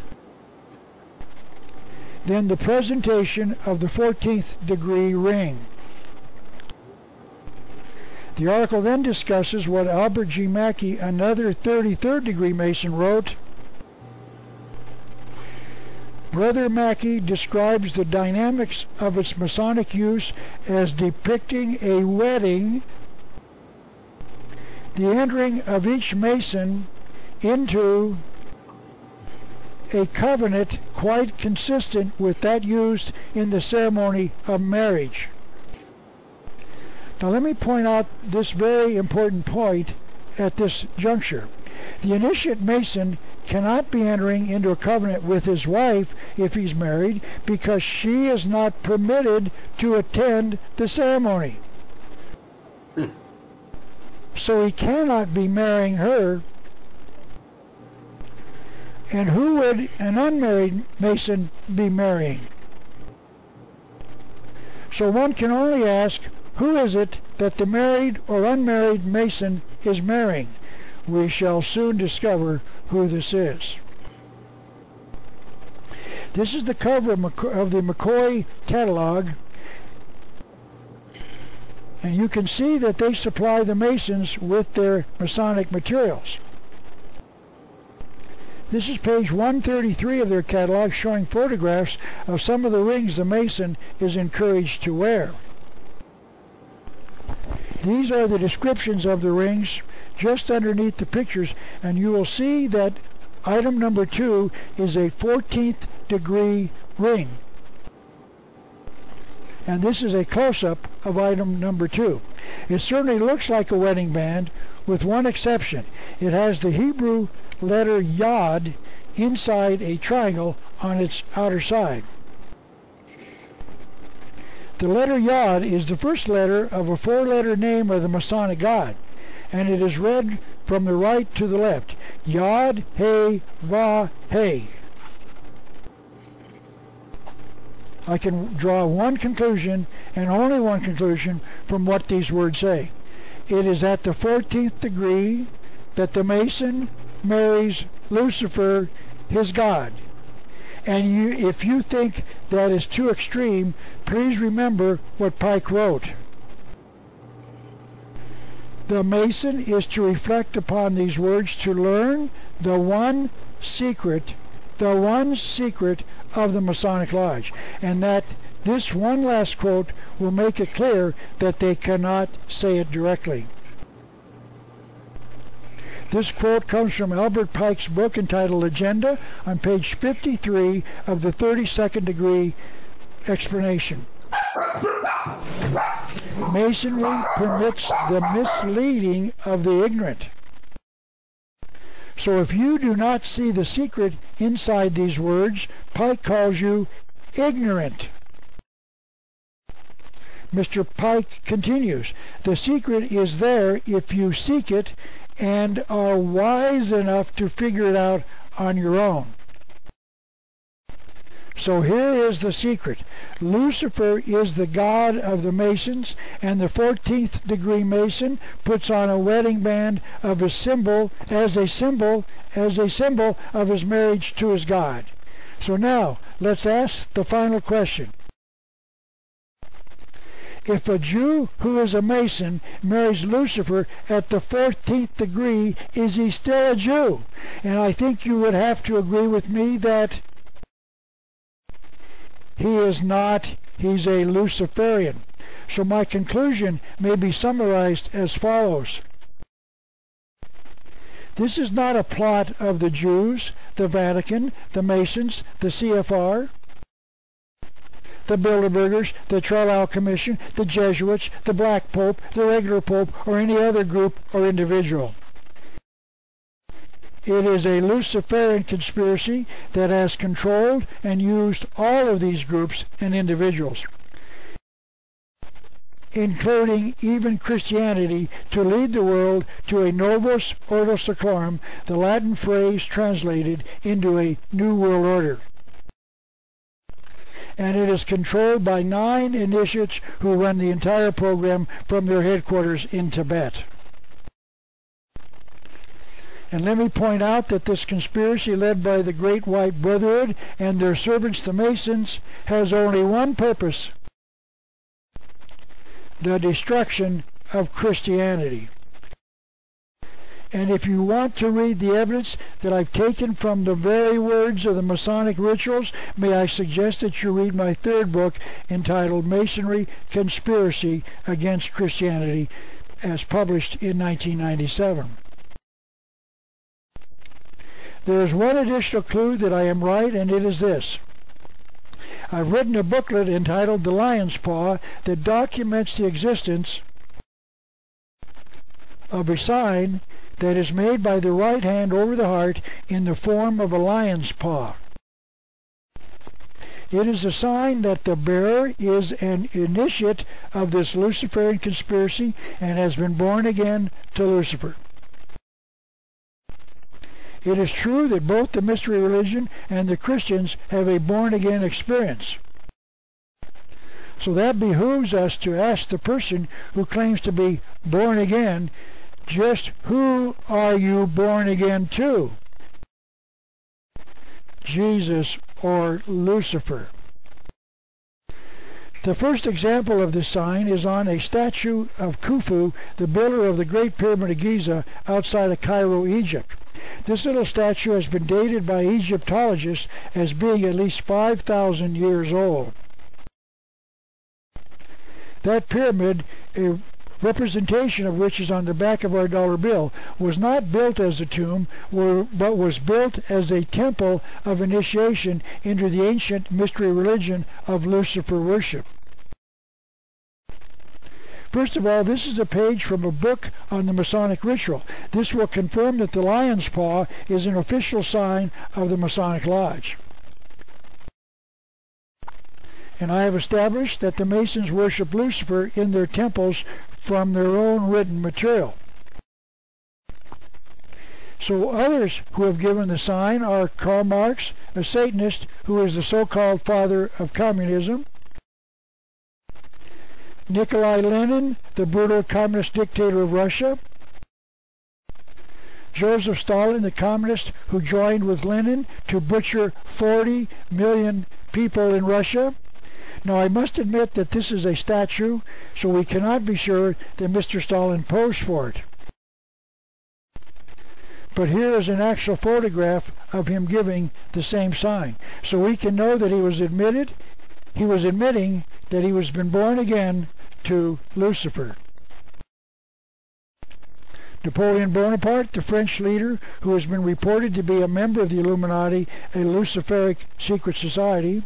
than the presentation of the 14th degree ring. The article then discusses what Albert G. Mackey, another 33rd degree Mason, wrote. Brother Mackey describes the dynamics of its Masonic use as depicting a wedding, the entering of each Mason into a covenant quite consistent with that used in the ceremony of marriage. Now let me point out this very important point at this juncture. The initiate Mason cannot be entering into a covenant with his wife if he's married because she is not permitted to attend the ceremony. Hmm. So he cannot be marrying her and who would an unmarried Mason be marrying? So one can only ask, who is it that the married or unmarried Mason is marrying? We shall soon discover who this is. This is the cover of the Macoy catalog. And you can see that they supply the Masons with their Masonic materials. This is page 133 of their catalog showing photographs of some of the rings the Mason is encouraged to wear. These are the descriptions of the rings just underneath the pictures and you will see that item number two is a 14th degree ring. And this is a close-up of item number two. It certainly looks like a wedding band with one exception. It has the Hebrew letter Yod inside a triangle on its outer side. The letter Yod is the first letter of a four-letter name of the Masonic God, and it is read from the right to the left. Yod, He, Va, He. I can draw one conclusion, and only one conclusion, from what these words say. It is at the 14th degree that the Mason marries Lucifer, his God. And you, if you think that is too extreme, please remember what Pike wrote. The Mason is to reflect upon these words to learn the one secret, the one secret of the Masonic Lodge. And that this one last quote will make it clear that they cannot say it directly. This quote comes from Albert Pike's book entitled Legenda on page 53 of the 32nd degree explanation. Masonry permits the misleading of the ignorant. So if you do not see the secret inside these words, Pike calls you ignorant. Mr. Pike continues, the secret is there if you seek it and are wise enough to figure it out on your own. So here is the secret. Lucifer is the god of the Masons, and the 14th degree Mason puts on a wedding band of his symbol as a symbol as a symbol of his marriage to his god. So now let's ask the final question. If a Jew who is a Mason marries Lucifer at the 14th degree, is he still a Jew? And I think you would have to agree with me that he is not, he's a Luciferian. So my conclusion may be summarized as follows. This is not a plot of the Jews, the Vatican, the Masons, the CFR the Bilderbergers, the Carlisle Commission, the Jesuits, the Black Pope, the regular Pope, or any other group or individual. It is a Luciferian conspiracy that has controlled and used all of these groups and individuals, including even Christianity, to lead the world to a novus ordo seclorum, the Latin phrase translated into a new world order and it is controlled by nine initiates who run the entire program from their headquarters in Tibet. And let me point out that this conspiracy led by the Great White Brotherhood and their servants the Masons has only one purpose, the destruction of Christianity. And if you want to read the evidence that I've taken from the very words of the Masonic rituals, may I suggest that you read my third book entitled Masonry Conspiracy Against Christianity, as published in 1997. There is one additional clue that I am right, and it is this. I've written a booklet entitled The Lion's Paw that documents the existence of a sign that is made by the right hand over the heart in the form of a lion's paw. It is a sign that the bearer is an initiate of this Luciferian conspiracy and has been born again to Lucifer. It is true that both the mystery religion and the Christians have a born-again experience. So that behooves us to ask the person who claims to be born again just who are you born again to? Jesus or Lucifer? The first example of this sign is on a statue of Khufu, the builder of the Great Pyramid of Giza outside of Cairo, Egypt. This little statue has been dated by Egyptologists as being at least 5,000 years old. That pyramid representation of which is on the back of our dollar bill, was not built as a tomb, but was built as a temple of initiation into the ancient mystery religion of Lucifer worship. First of all, this is a page from a book on the Masonic ritual. This will confirm that the lion's paw is an official sign of the Masonic Lodge. And I have established that the Masons worship Lucifer in their temples from their own written material. So others who have given the sign are Karl Marx, a Satanist who is the so-called father of communism, Nikolai Lenin, the brutal communist dictator of Russia, Joseph Stalin, the communist who joined with Lenin to butcher 40 million people in Russia, now, I must admit that this is a statue, so we cannot be sure that Mr. Stalin posed for it. But here is an actual photograph of him giving the same sign. So we can know that he was admitted, he was admitting that he was been born again to Lucifer. Napoleon Bonaparte, the French leader who has been reported to be a member of the Illuminati, a Luciferic secret society.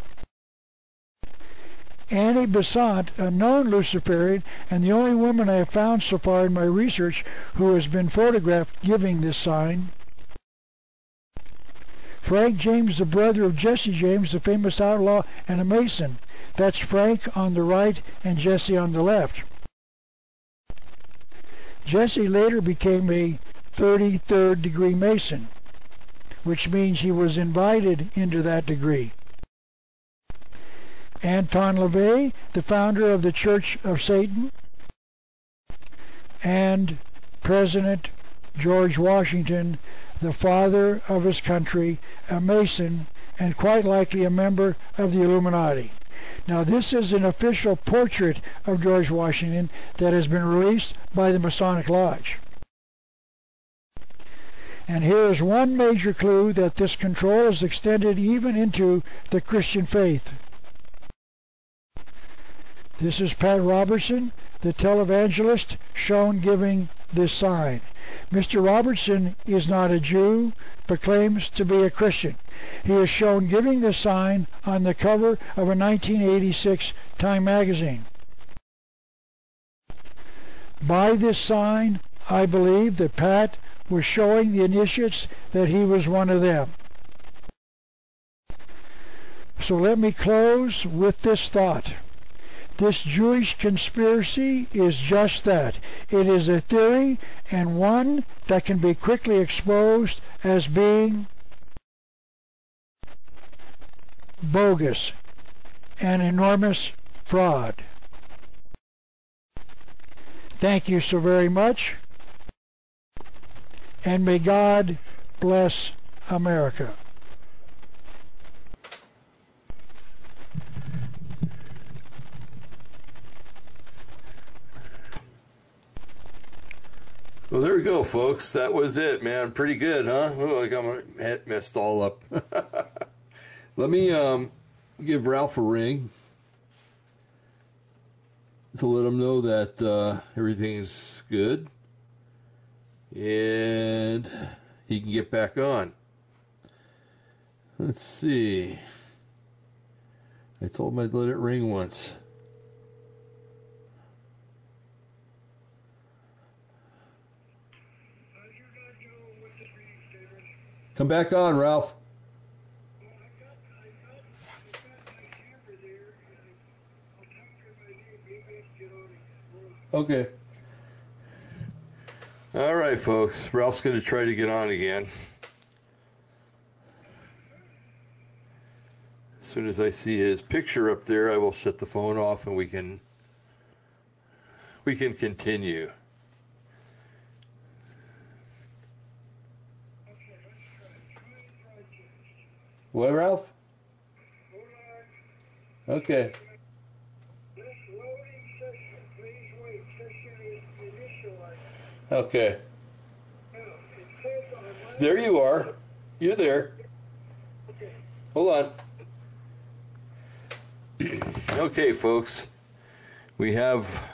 Annie Besant, a known Luciferian and the only woman I have found so far in my research who has been photographed giving this sign. Frank James, the brother of Jesse James, the famous outlaw and a Mason. That's Frank on the right and Jesse on the left. Jesse later became a 33rd degree Mason, which means he was invited into that degree. Anton LaVey, the founder of the Church of Satan, and President George Washington, the father of his country, a Mason, and quite likely a member of the Illuminati. Now, this is an official portrait of George Washington that has been released by the Masonic Lodge. And here is one major clue that this control is extended even into the Christian faith. This is Pat Robertson, the televangelist shown giving this sign. Mr. Robertson is not a Jew, but claims to be a Christian. He is shown giving this sign on the cover of a 1986 Time magazine. By this sign, I believe that Pat was showing the initiates that he was one of them. So let me close with this thought. This Jewish conspiracy is just that. It is a theory and one that can be quickly exposed as being bogus an enormous fraud. Thank you so very much. And may God bless America. Well, there we go, folks. That was it, man. Pretty good, huh? Oh, I got my head messed all up. Let me um, give Ralph a ring to let him know that uh, everything's good and he can get back on. Let's see. I told him I'd let it ring once. Come back on, Ralph. Okay. All right, folks. Ralph's going to try to get on again. As soon as I see his picture up there, I will shut the phone off and we can we can continue. What, Ralph? Okay. Okay. There you are. You're there. Hold on. okay, folks. We have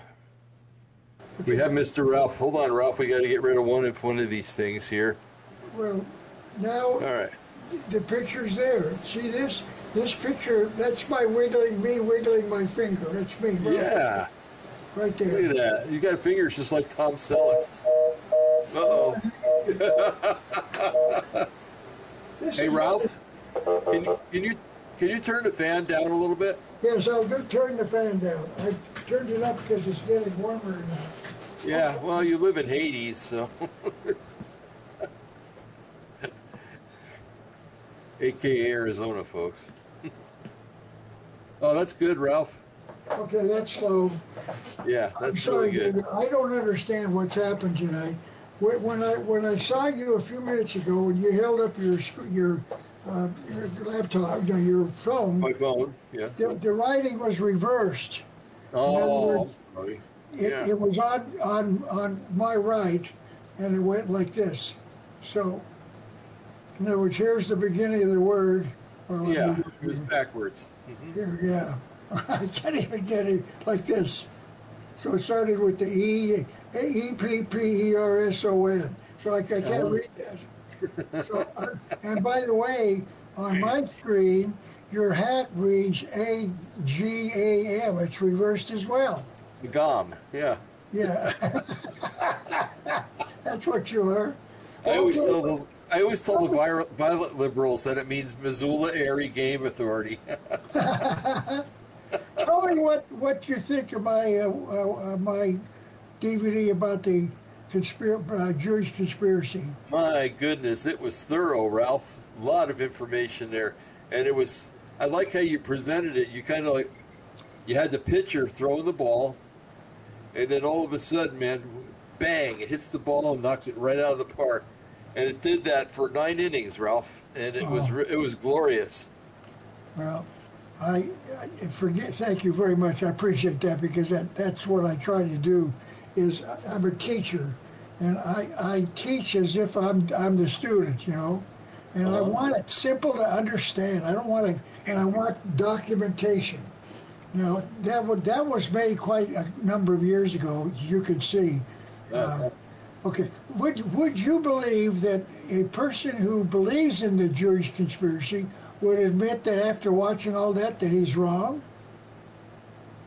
we have Mr. Ralph. Hold on, Ralph. We got to get rid of one of one of these things here. Well, now All right. The picture's there. See this? This picture, that's my wiggling, me wiggling my finger. That's me. Right, Yeah. Right there. Look at that. You got fingers just like Tom Selleck. Uh oh. Hey, Ralph. Can you can you can you turn the fan down a little bit? Yes, I'll do turn the fan down. I turned it up because it's getting warmer now. Yeah. Well, you live in Hades, so. AKA Arizona, folks. oh, that's good, Ralph. Okay, that's slow. Yeah, I'm that's sorry, really good. David. I don't understand what's happened tonight. When when I when I saw you a few minutes ago and you held up your your, uh, your laptop, know, your phone, My phone. Yeah. the, the writing was reversed. Oh, words, I'm sorry. It, Yeah. it was on, on on my right, and it went like this. So, in other words, here's the beginning of the word. Well, Yeah, it was backwards. Mhm. Here, yeah. I can't even get it like this. So it started with the E, E P P E R S O N. So I, I can't Oh. read that. So, uh, and by the way, on my screen, your hat reads A G A M. It's reversed as well. The GOM, yeah. Yeah. That's what you are. I always Okay. tell the I always tell the violent, violent liberals that it means Missoula Area Game Authority. Tell me what, what you think of my uh, uh, uh, my DVD about the conspir- uh, Jewish conspiracy. My goodness, it was thorough, Ralph. A lot of information there, and it was. I like how you presented it. You kind of like you had the pitcher throwing the ball, and then all of a sudden, man, bang! It hits the ball and knocks it right out of the park, and it did that for nine innings, Ralph, and it was Oh. re- it was glorious. Well, I, I forget. Thank you very much. I appreciate that because that, that's what I try to do. Is I'm a teacher, and I, I teach as if I'm I'm the student, you know, and I Uh-huh. want it simple to understand. I don't want to, and I want documentation. Now that would that was made quite a number of years ago. You can see. Uh, okay, would would you believe that a person who believes in the Jewish conspiracy would admit that after watching all that that he's wrong?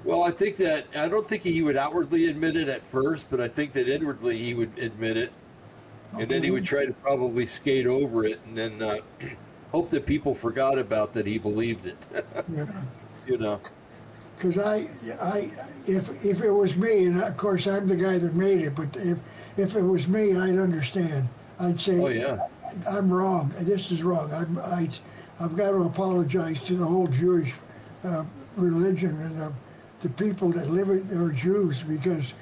Well, I think that I don't think he would outwardly admit it at first, but I think that inwardly he would admit it, and then he would try to probably skate over it, and then uh, hope that people forgot about that he believed it. Yeah. you know. Because I, I, if if it was me, and of course I'm the guy that made it, but if if it was me, I'd understand. I'd say, Oh, yeah. I'm wrong. This is wrong. I'm, I, I've got to apologize to the whole Jewish uh, religion and the, the people that live it are Jews because.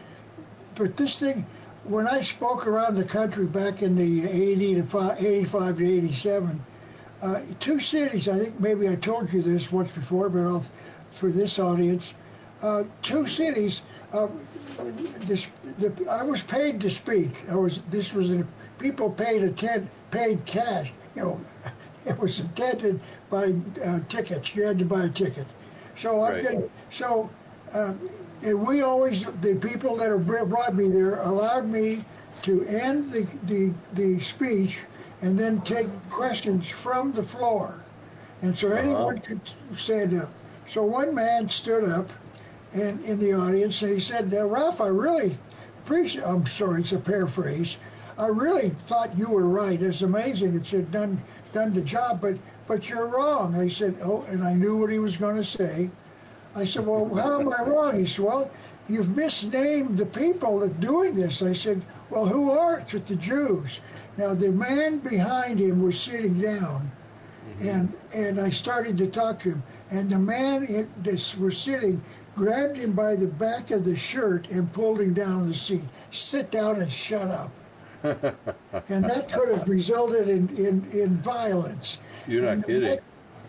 But this thing, when I spoke around the country back in the 80 to 5, 85 to 87, uh, two cities. I think maybe I told you this once before, but I'll, for this audience, uh, two cities. Uh, this, the, I was paid to speak. I was. This was a, people paid attend paid cash. You know, it was attended by uh, tickets. You had to buy a ticket. So I'm Right. getting so. Um, and we always, the people that have brought me there allowed me to end the, the, the speech and then take questions from the floor. And so anyone could stand up. So one man stood up and in the audience and he said, now, Ralph, I really appreciate, I'm sorry, it's a paraphrase. I really thought you were right. It's amazing. It's done done the job, but but you're wrong. I said, oh, and I knew what he was going to say. I said, well, how am I wrong? He said, well, you've misnamed the people that doing this. I said, well, who are it? It's the Jews. Now the man behind him was sitting down, mm-hmm. and and I started to talk to him, and the man in, that was sitting grabbed him by the back of the shirt and pulled him down on the seat. Sit down and shut up. and that could have resulted in, in, in violence. You're not And kidding.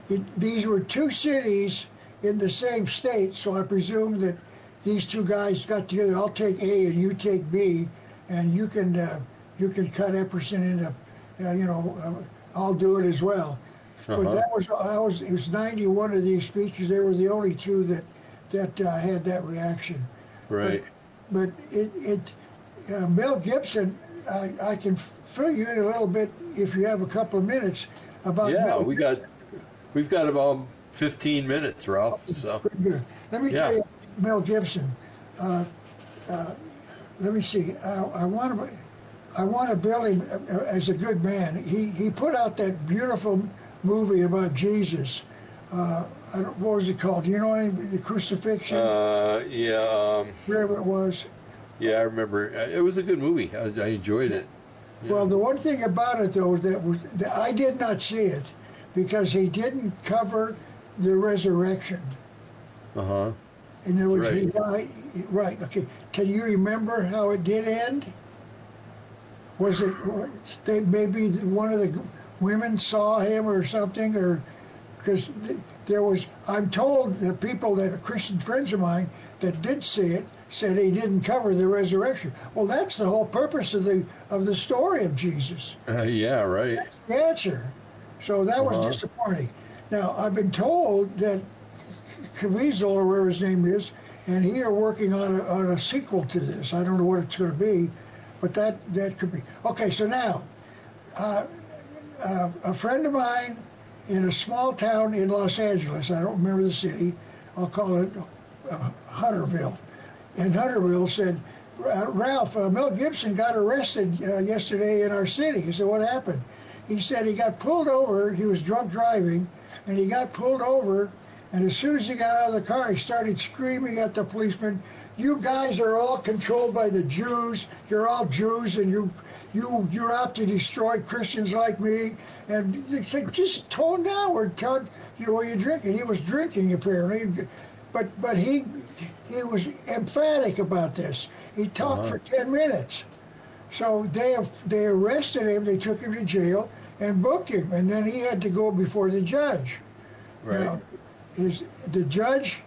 it, these were two cities in the same state, so I presume that these two guys got together. I'll take A and you take B, and you can uh, you can cut Epperson into, uh, you know, uh, I'll do it as well. But Uh-huh. that was I was it was 91 of these speeches. They were the only two that that uh, had that reaction. Right. But it it uh, Mel Gibson, I, I can fill you in a little bit if you have a couple of minutes about Yeah, Mel we got we've got about 15 minutes, Ralph. So. Let me Yeah. tell you, Mel Gibson. Uh, uh, let me see. I, I want to. I want to build him uh, as a good man. He he put out that beautiful movie about Jesus. Uh, what was it called? Do you know any the crucifixion? uh, yeah, um, wherever it was. yeah, I remember. Uh, It was a good movie. I, I enjoyed it. Well, the one thing about it though that was that I did not see it because he didn't cover the resurrection. Uh huh. In other words, he Right. died. Right. Okay. Can you remember how it did end? Was it they maybe one of the women saw him or something, or because there was? I'm told that people that are Christian friends of mine that did see it said he didn't cover the resurrection. Well, that's the whole purpose of the of the story of Jesus. Uh, yeah, right. That's the answer. So that was Uh-huh. disappointing. Now I've been told that Caviezel or whatever his name is, and he are working on a, on a sequel to this. I don't know what it's going to be, but that that could be okay. So now, uh, uh, a friend of mine in a small town in Los Angeles. I don't remember the city. I'll call it uh, Hunterville. And Hunterville said, Ralph, uh, Mel Gibson got arrested uh, yesterday in our city. He said, What happened? He said he got pulled over. He was drunk driving, and he got pulled over. And as soon as he got out of the car, he started screaming at the policeman, "You guys are all controlled by the Jews. You're all Jews, and you, you, you're out to destroy Christians like me." And they said, "Just tone down. We're telling you know, what you drinking." He was drinking apparently, but but he he was emphatic about this. He talked Uh-huh. for ten minutes. So they they arrested him. They took him to jail and booked him, and then he had to go before the judge. Right. Now, is the judge?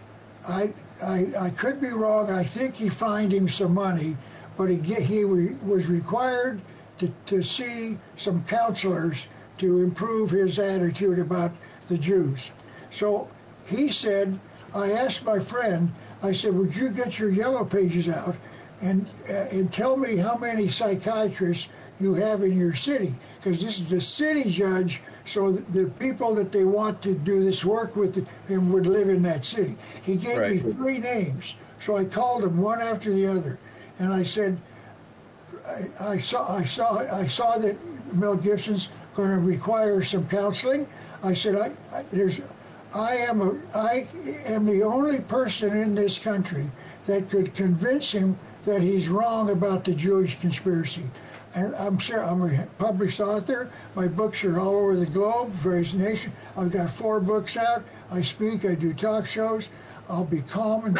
I, I I could be wrong. I think he fined him some money, but he get, he re, was required to, to see some counselors to improve his attitude about the Jews. So he said, I asked my friend. I said, "Would you get your yellow pages out and uh, and tell me how many psychiatrists you have in your city because this is a city judge so the people that they want to do this work with him would live in that city. He gave me three names so i called them one after the other. And i said I, I saw I saw I saw that Mel Gibson's going to require some counseling. I said I, I there's I am a I am the only person in this country that could convince him that he's wrong about the Jewish conspiracy. And I'm sure I'm a published author. My books are all over the globe, various nations. I've got four books out. I speak. I do talk shows. I'll be calm and.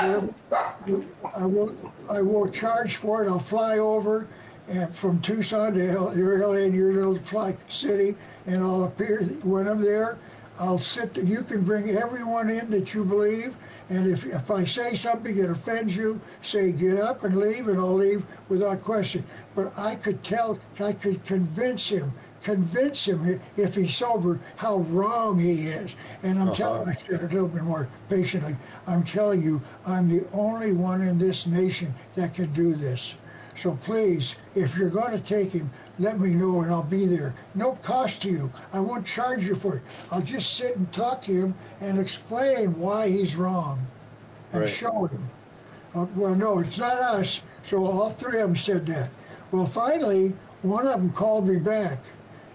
I won't. I won't charge for it. I'll fly over and from Tucson to LA in your little fly city, and I'll appear when I'm there. I'll sit. There. You can bring everyone in that you believe, and if if I say something that offends you, say get up and leave, and I'll leave without question. But I could tell. I could convince him. Convince him if he's sober how wrong he is, and I'm uh-huh. telling. I said a little bit more patiently. I'm telling you, I'm the only one in this nation that can do this. So please, if you're going to take him, let me know and I'll be there. No cost to you. I won't charge you for it. I'll just sit and talk to him and explain why he's wrong and Right. show him. Uh, well, no, it's not us. So all three of them said that. Well, finally, one of them called me back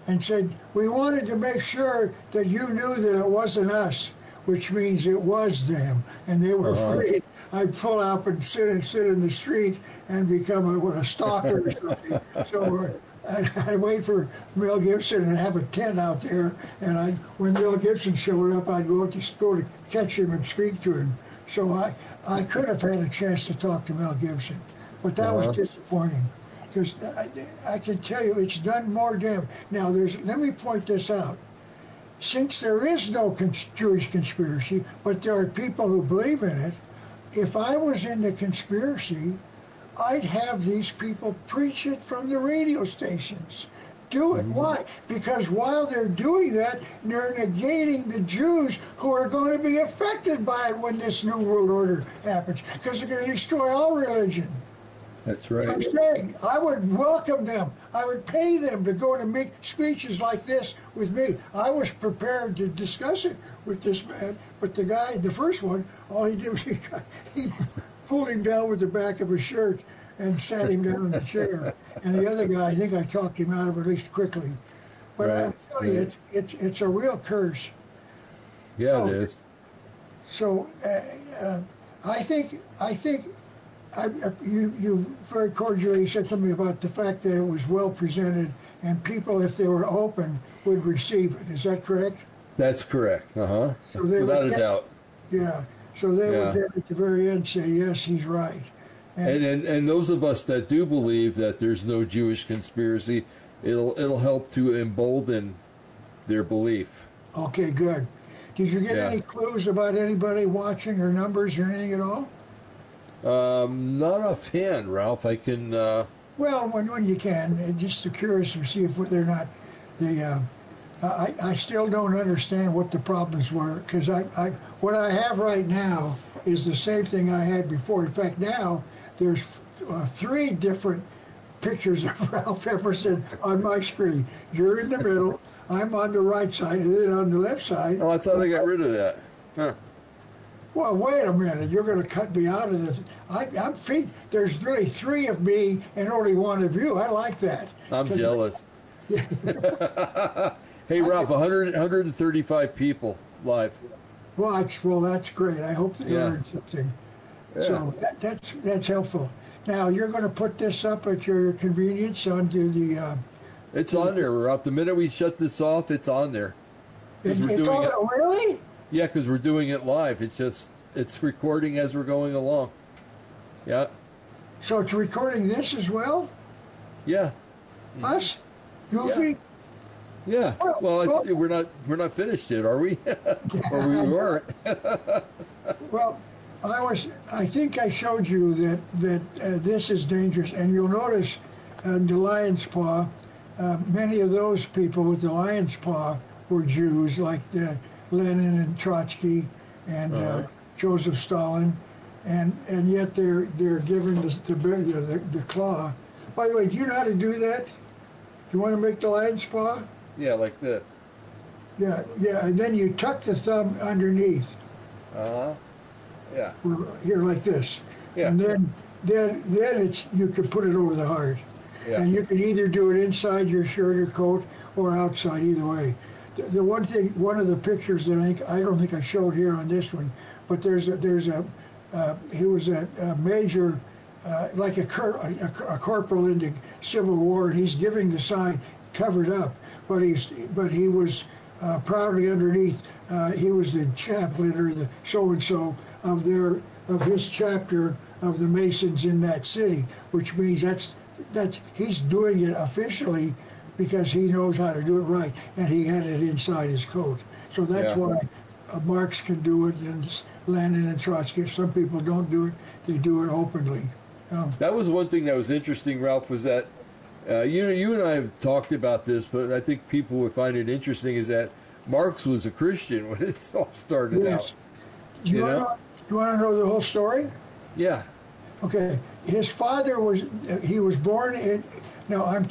and said, We wanted to make sure that you knew that it wasn't us, which means it was them. And they were Uh-huh. afraid I'd pull up and sit and sit in the street and become a, what, a stalker or something. so uh, I'd, I'd wait for Mel Gibson and have a tent out there. And I, when Mel Gibson showed up, I'd go to, go to catch him and speak to him. So I, I could have had a chance to talk to Mel Gibson. But that Uh-huh. was disappointing because I, I can tell you it's done more damage. Now, there's let me point this out. Since there is no cons- Jewish conspiracy, but there are people who believe in it, if I was in the conspiracy, I'd have these people preach it from the radio stations. Do it. Mm-hmm. Why? Because while they're doing that, they're negating the Jews who are going to be affected by it when this New World Order happens, because they're going to destroy all religion. That's right. I'm saying I would welcome them. I would pay them to go to make speeches like this with me. I was prepared to discuss it with this man, but the guy, the first one, all he did was he, got, he pulled him down with the back of his shirt and sat him down in the chair. And the other guy, I think I talked him out of it at least quickly. But I'm Right, telling you, it's, it's, it's a real curse. Yeah, Oh. it is. So uh, uh, I think I think I, you you very cordially said something about the fact that it was well presented and people, if they were open, would receive it. Is that correct? That's correct. Uh huh. So they Without a get- doubt. Yeah. So they Yeah. would then at the very end say, yes, he's right. And, and and those of us that do believe that there's no Jewish conspiracy, it'll it'll help to embolden their belief. Okay, good. Did you get Yeah. any clues about anybody watching or numbers or anything at all? Um, not offhand, Ralph. I can. Uh, Well, when, when you can, and just curious to see if whether or not the uh, I, I still don't understand what the problems were because I, I what I have right now is the same thing I had before. In fact, now there's uh, three different pictures of Ralph Epperson on my screen. You're in the middle. I'm on the right side, and then on the left side. Oh, I thought I got rid of that. Huh. Well, wait a minute. You're going to cut me out of this. I, I'm fe- There's really three of me and only one of you. I like that. I'm jealous. hey, Ralph, 100, 135 people live. Well, that's, well, that's great. I hope they Yeah. learned something. Yeah. So that, that's that's helpful. Now you're going to put this up at your convenience onto the. Uh, It's on there, Ralph. The minute we shut this off, it's on there. it- it's all, it. really? Yeah, because we're doing it live. It's just it's recording as we're going along. Yeah, So it's recording this as well? yeah, Us? Goofy? yeah. Well, Well, well- we're not we're not finished yet, are we? or we weren't. Well, I was. I think I showed you that that uh, this is dangerous, and you'll notice uh, the lion's paw. Uh, many of those people with the lion's paw were Jews, like the Lenin and Trotsky and uh Uh-huh. Joseph Stalin, and and yet they're they're given the the, the the claw. By the way, do you know how to do that? Do you want to make the lion's paw? yeah, like this. Yeah, yeah, and then you tuck the thumb underneath. Uh huh. Yeah. here like this. Yeah. And then then then it's you can put it over the heart. Yeah. And you can either do it inside your shirt or coat or outside, either way. The, one thing, one of the pictures that I, think, I don't think I showed here on this one, but there's a, there's a, uh, he was a, a major, uh, like a, cor- a, a corporal in the Civil War, and he's giving the sign covered up, but he's, but he was uh, proudly underneath, uh, he was the chaplain or the so-and-so of their, of his chapter of the Masons in that city, which means that's that's he's doing it officially because he knows how to do it right, and he had it inside his coat. So that's Yeah. why uh, Marx can do it, and Lenin and Trotsky. Some people don't do it; they do it openly. Um, That was one thing that was interesting, Ralph, was that uh, you you and I have talked about this, but I think people would find it interesting is that Marx was a Christian when it all started yes. out. You, You want to you want to know the whole story? Yeah. Okay, his father was he was born in. Now I'm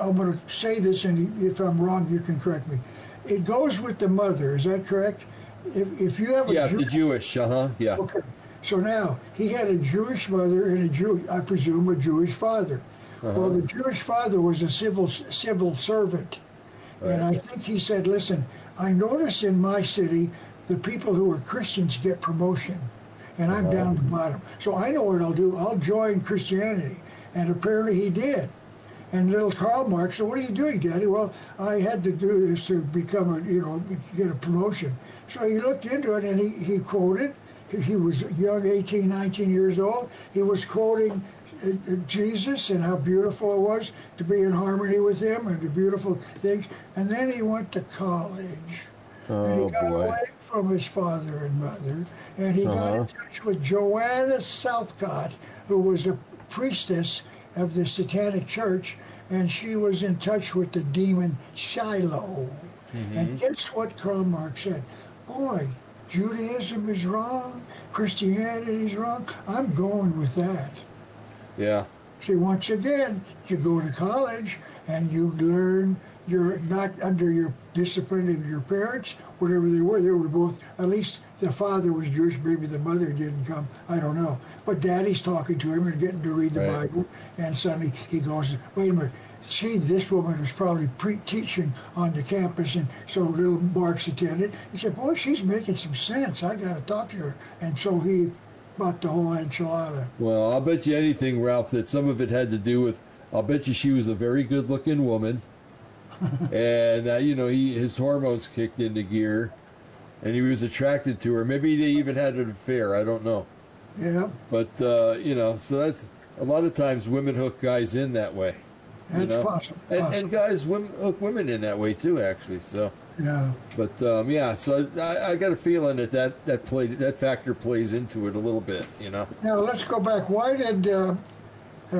I'm going to say this, and if I'm wrong, you can correct me. It goes with the mother. Is that correct? If, if you have a Yeah, Jew- the Jewish, uh huh. Yeah. Okay. So now he had a Jewish mother and a Jew, I presume, a Jewish father. Well, the Jewish father was a civil civil servant, and I think he said, "Listen, I notice in my city the people who are Christians get promotion, and I'm down the bottom. So I know what I'll do. I'll join Christianity." And apparently he did. And little Karl Marx said, "What are you doing, Daddy?" Well, I had to do this to become a, you know, get a promotion. So he looked into it and he, he quoted. He, he was young, 18, 19 years old. He was quoting uh, uh, Jesus and how beautiful it was to be in harmony with him and the beautiful things. And then he went to college. and Oh he got boy. away from his father and mother, and he got Uh-huh. in touch with Joanna Southcott, who was a priestess of the Satanic Church, and she was in touch with the demon Shiloh. Mm-hmm. And guess what Karl Marx said? Boy, Judaism is wrong, Christianity is wrong. I'm going with that. Yeah. See, once again, you go to college and you learn you're not under your discipline of your parents, whatever they were. They were both, at least the father was Jewish, maybe the mother didn't come, I don't know. But daddy's talking to him and getting to read the Right. Bible, and suddenly he goes, wait a minute, she, this woman was probably pre teaching on the campus, and so little Marx attended. He said, boy, she's making some sense. I got to talk to her. And so he bought the whole enchilada. Well, I'll bet you anything, Ralph, that some of it had to do with. I'll bet you she was a very good-looking woman, and uh, you know he his hormones kicked into gear, and he was attracted to her. Maybe they even had an affair. I don't know, Yeah, but uh, you know, so that's a lot of times women hook guys in that way, that's you know, possible. and, possible. and guys women hook women in that way too, actually. So, yeah. but um, yeah, so I, I got a feeling that that that played that factor plays into it a little bit, you know. Now let's go back. Why did uh,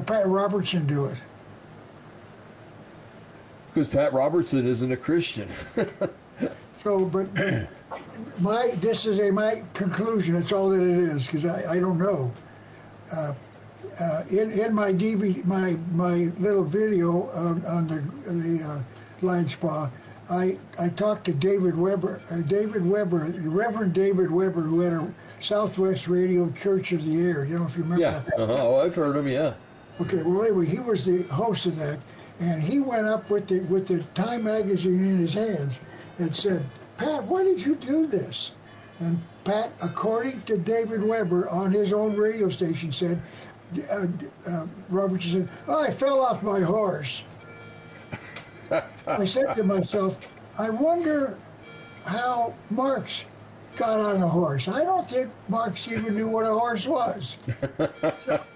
Pat Robertson do it? Because Pat Robertson isn't a Christian. So, but my this is a my conclusion. That's all that it is because I, I don't know. Uh, uh, in in my DVD, my my little video on, on the the uh, Lion's Paw, I I talked to David Webber, uh, David Webber, Reverend David Webber, who had a Southwest Radio Church of the Air. You know if you remember Yeah. that. Uh-huh. Oh, I've heard him. Yeah. Okay, well anyway, he was the host of that, and he went up with the with the Time magazine in his hands and said, "Pat, why did you do this?" And Pat, according to David Webber on his own radio station, said, uh, uh, "Robertson said, oh, I fell off my horse." I said to myself, "I wonder how Marx." Got on a horse. I don't think Marx even knew what a horse was.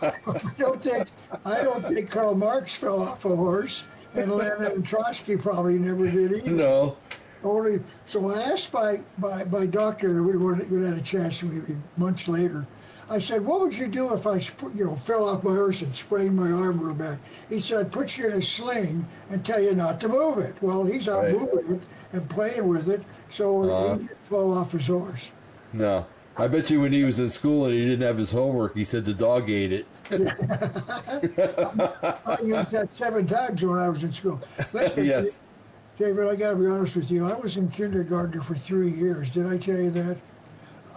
I don't think I don't think Karl Marx fell off a horse, and Lenin and Trotsky probably never did either. No. Only so I asked my my, my doctor we had a chance maybe months later. I said, "What would you do if I, you know, fell off my horse and sprained my arm real bad?" He said, "I'd "Put you in a sling and tell you not to move it." Well, he's out Right. moving it and playing with it, so Uh-huh. he didn't fall off his horse. No. I bet you when he was in school and he didn't have his homework, he said the dog ate it. I used that seven times when I was in school. Listen, yes. David, I got to be honest with you. I was in kindergarten for three years. Did I tell you that?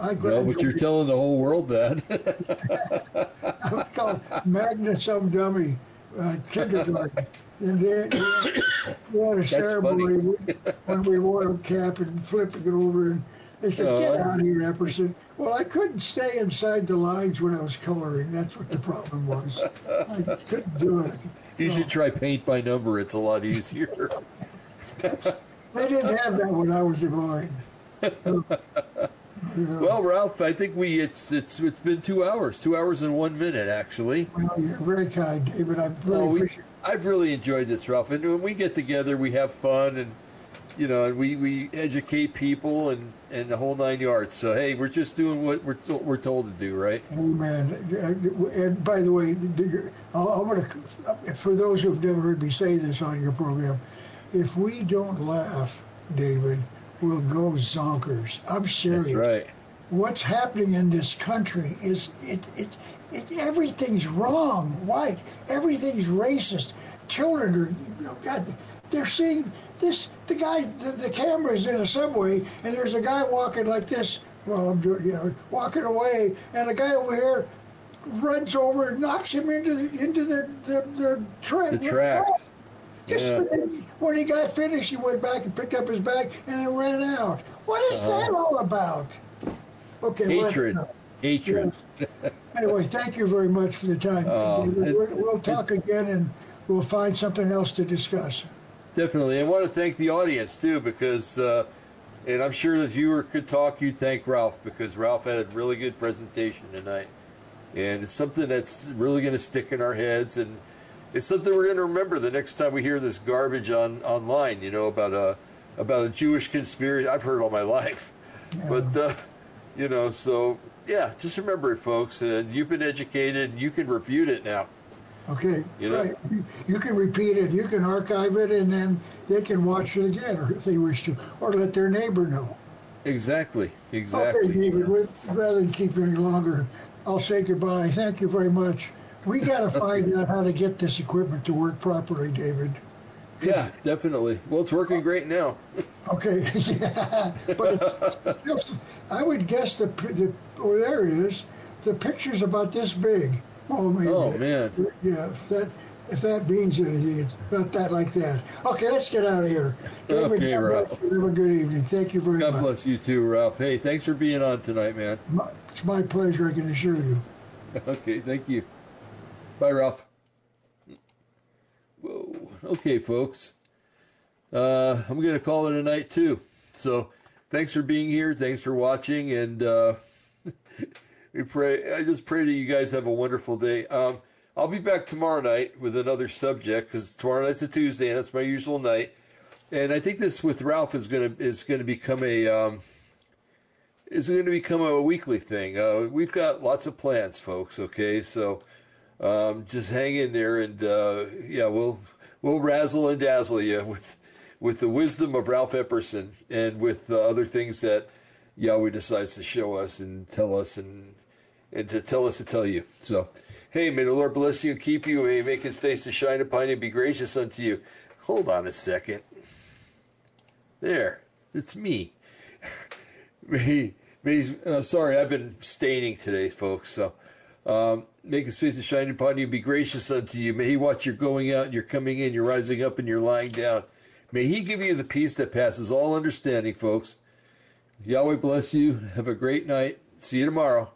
I No, graduated. but you're telling the whole world that. I was called Magna Some Dummy uh, kindergarten. And then we had a ceremony when we wore a cap and flipping it over. And they said, Get Uh-huh. out of here, Epperson. Well, I couldn't stay inside the lines when I was coloring. That's what the problem was. I couldn't do it. you should try paint by number. It's a lot easier. They didn't have that when I was a boy. well, Ralph, I think we it's it's it's been two hours, two hours and one minute actually. Well, you're very kind, David. I really Oh, we, appreciate I've really enjoyed this, Ralph. And when we get together, we have fun and you know, and we, we educate people and, and the whole nine yards. So hey, we're just doing what we're what we're told to do, right? Amen. And by the way, I'm to, for those who've never heard me say this on your program, if we don't laugh, David, we'll go zonkers. I'm serious. That's right. What's happening in this country is it, it, it everything's wrong. White, everything's racist. Children are, you know, God, they're seeing this. The guy, the, the camera's in a subway, and there's a guy walking like this. Well, I'm doing, yeah, walking away, and a guy over here runs over and knocks him into the into the the, the, tra- The tracks. Just Yeah. when- when he got finished, he went back and picked up his bag and then ran out. What is Uh-huh. that all about? Okay, Hatred. Hatred. Anyway, thank you very much for the time. Oh, it- we'll, talk again and we'll find something else to discuss. Definitely. I want to thank the audience too because uh, and I'm sure you were could talk, you'd thank Ralph because Ralph had a really good presentation tonight. And it's something that's really going to stick in our heads and it's something we're going to remember the next time we hear this garbage on online, you know, about a about a Jewish conspiracy. I've heard all my life. But uh, you know, so yeah, just remember it folks and you've been educated you can refute it now. Okay, You know? right. You- You can repeat it, you can archive it, and then they can watch it again, or if they wish to, or let their neighbor know. Exactly. Exactly. Okay, David, we- rather than keep you any longer, I'll say goodbye. Thank you very much. We got to find out how to get this equipment to work properly, David. Yeah, definitely. Well, it's working great now. Okay, yeah, but it's still, I would guess the, the oh there it is. The picture's about this big. Oh, maybe. Oh, man. Yeah, that if that means anything, it's about that like that. Okay, let's get out of here. David, Okay, Ralph. Have a good evening. Thank you very God much. God bless you too, Ralph. Hey, thanks for being on tonight, man. My- It's my pleasure. I can assure you. Okay, thank you. Bye, Ralph. Whoa. Okay, folks. Uh, I'm going to call it a night too. So, thanks for being here. Thanks for watching, and uh, we pray. I just pray that you guys have a wonderful day. Um, I'll be back tomorrow night with another subject because tomorrow night's a Tuesday, and that's my usual night. And I think this with Ralph is gonna is gonna become a um, is going to become a weekly thing. Uh, we've got lots of plans, folks. Okay, so um, just hang in there, and uh, yeah, we'll we'll razzle and dazzle you with with the wisdom of Ralph Epperson and with other things that Yahweh decides to show us and tell us and and to tell us to tell you. So, hey, may the Lord bless you and keep you. May he make his face to shine upon you and be gracious unto you. Hold on a second. There, it's me. may, may, uh, sorry, I've been staining today, folks. So, um, make his face to shine upon you, be gracious unto you. May he watch your going out and your coming in, your rising up and your lying down. May he give you the peace that passes all understanding, folks. Yahweh bless you. Have a great night. See you tomorrow.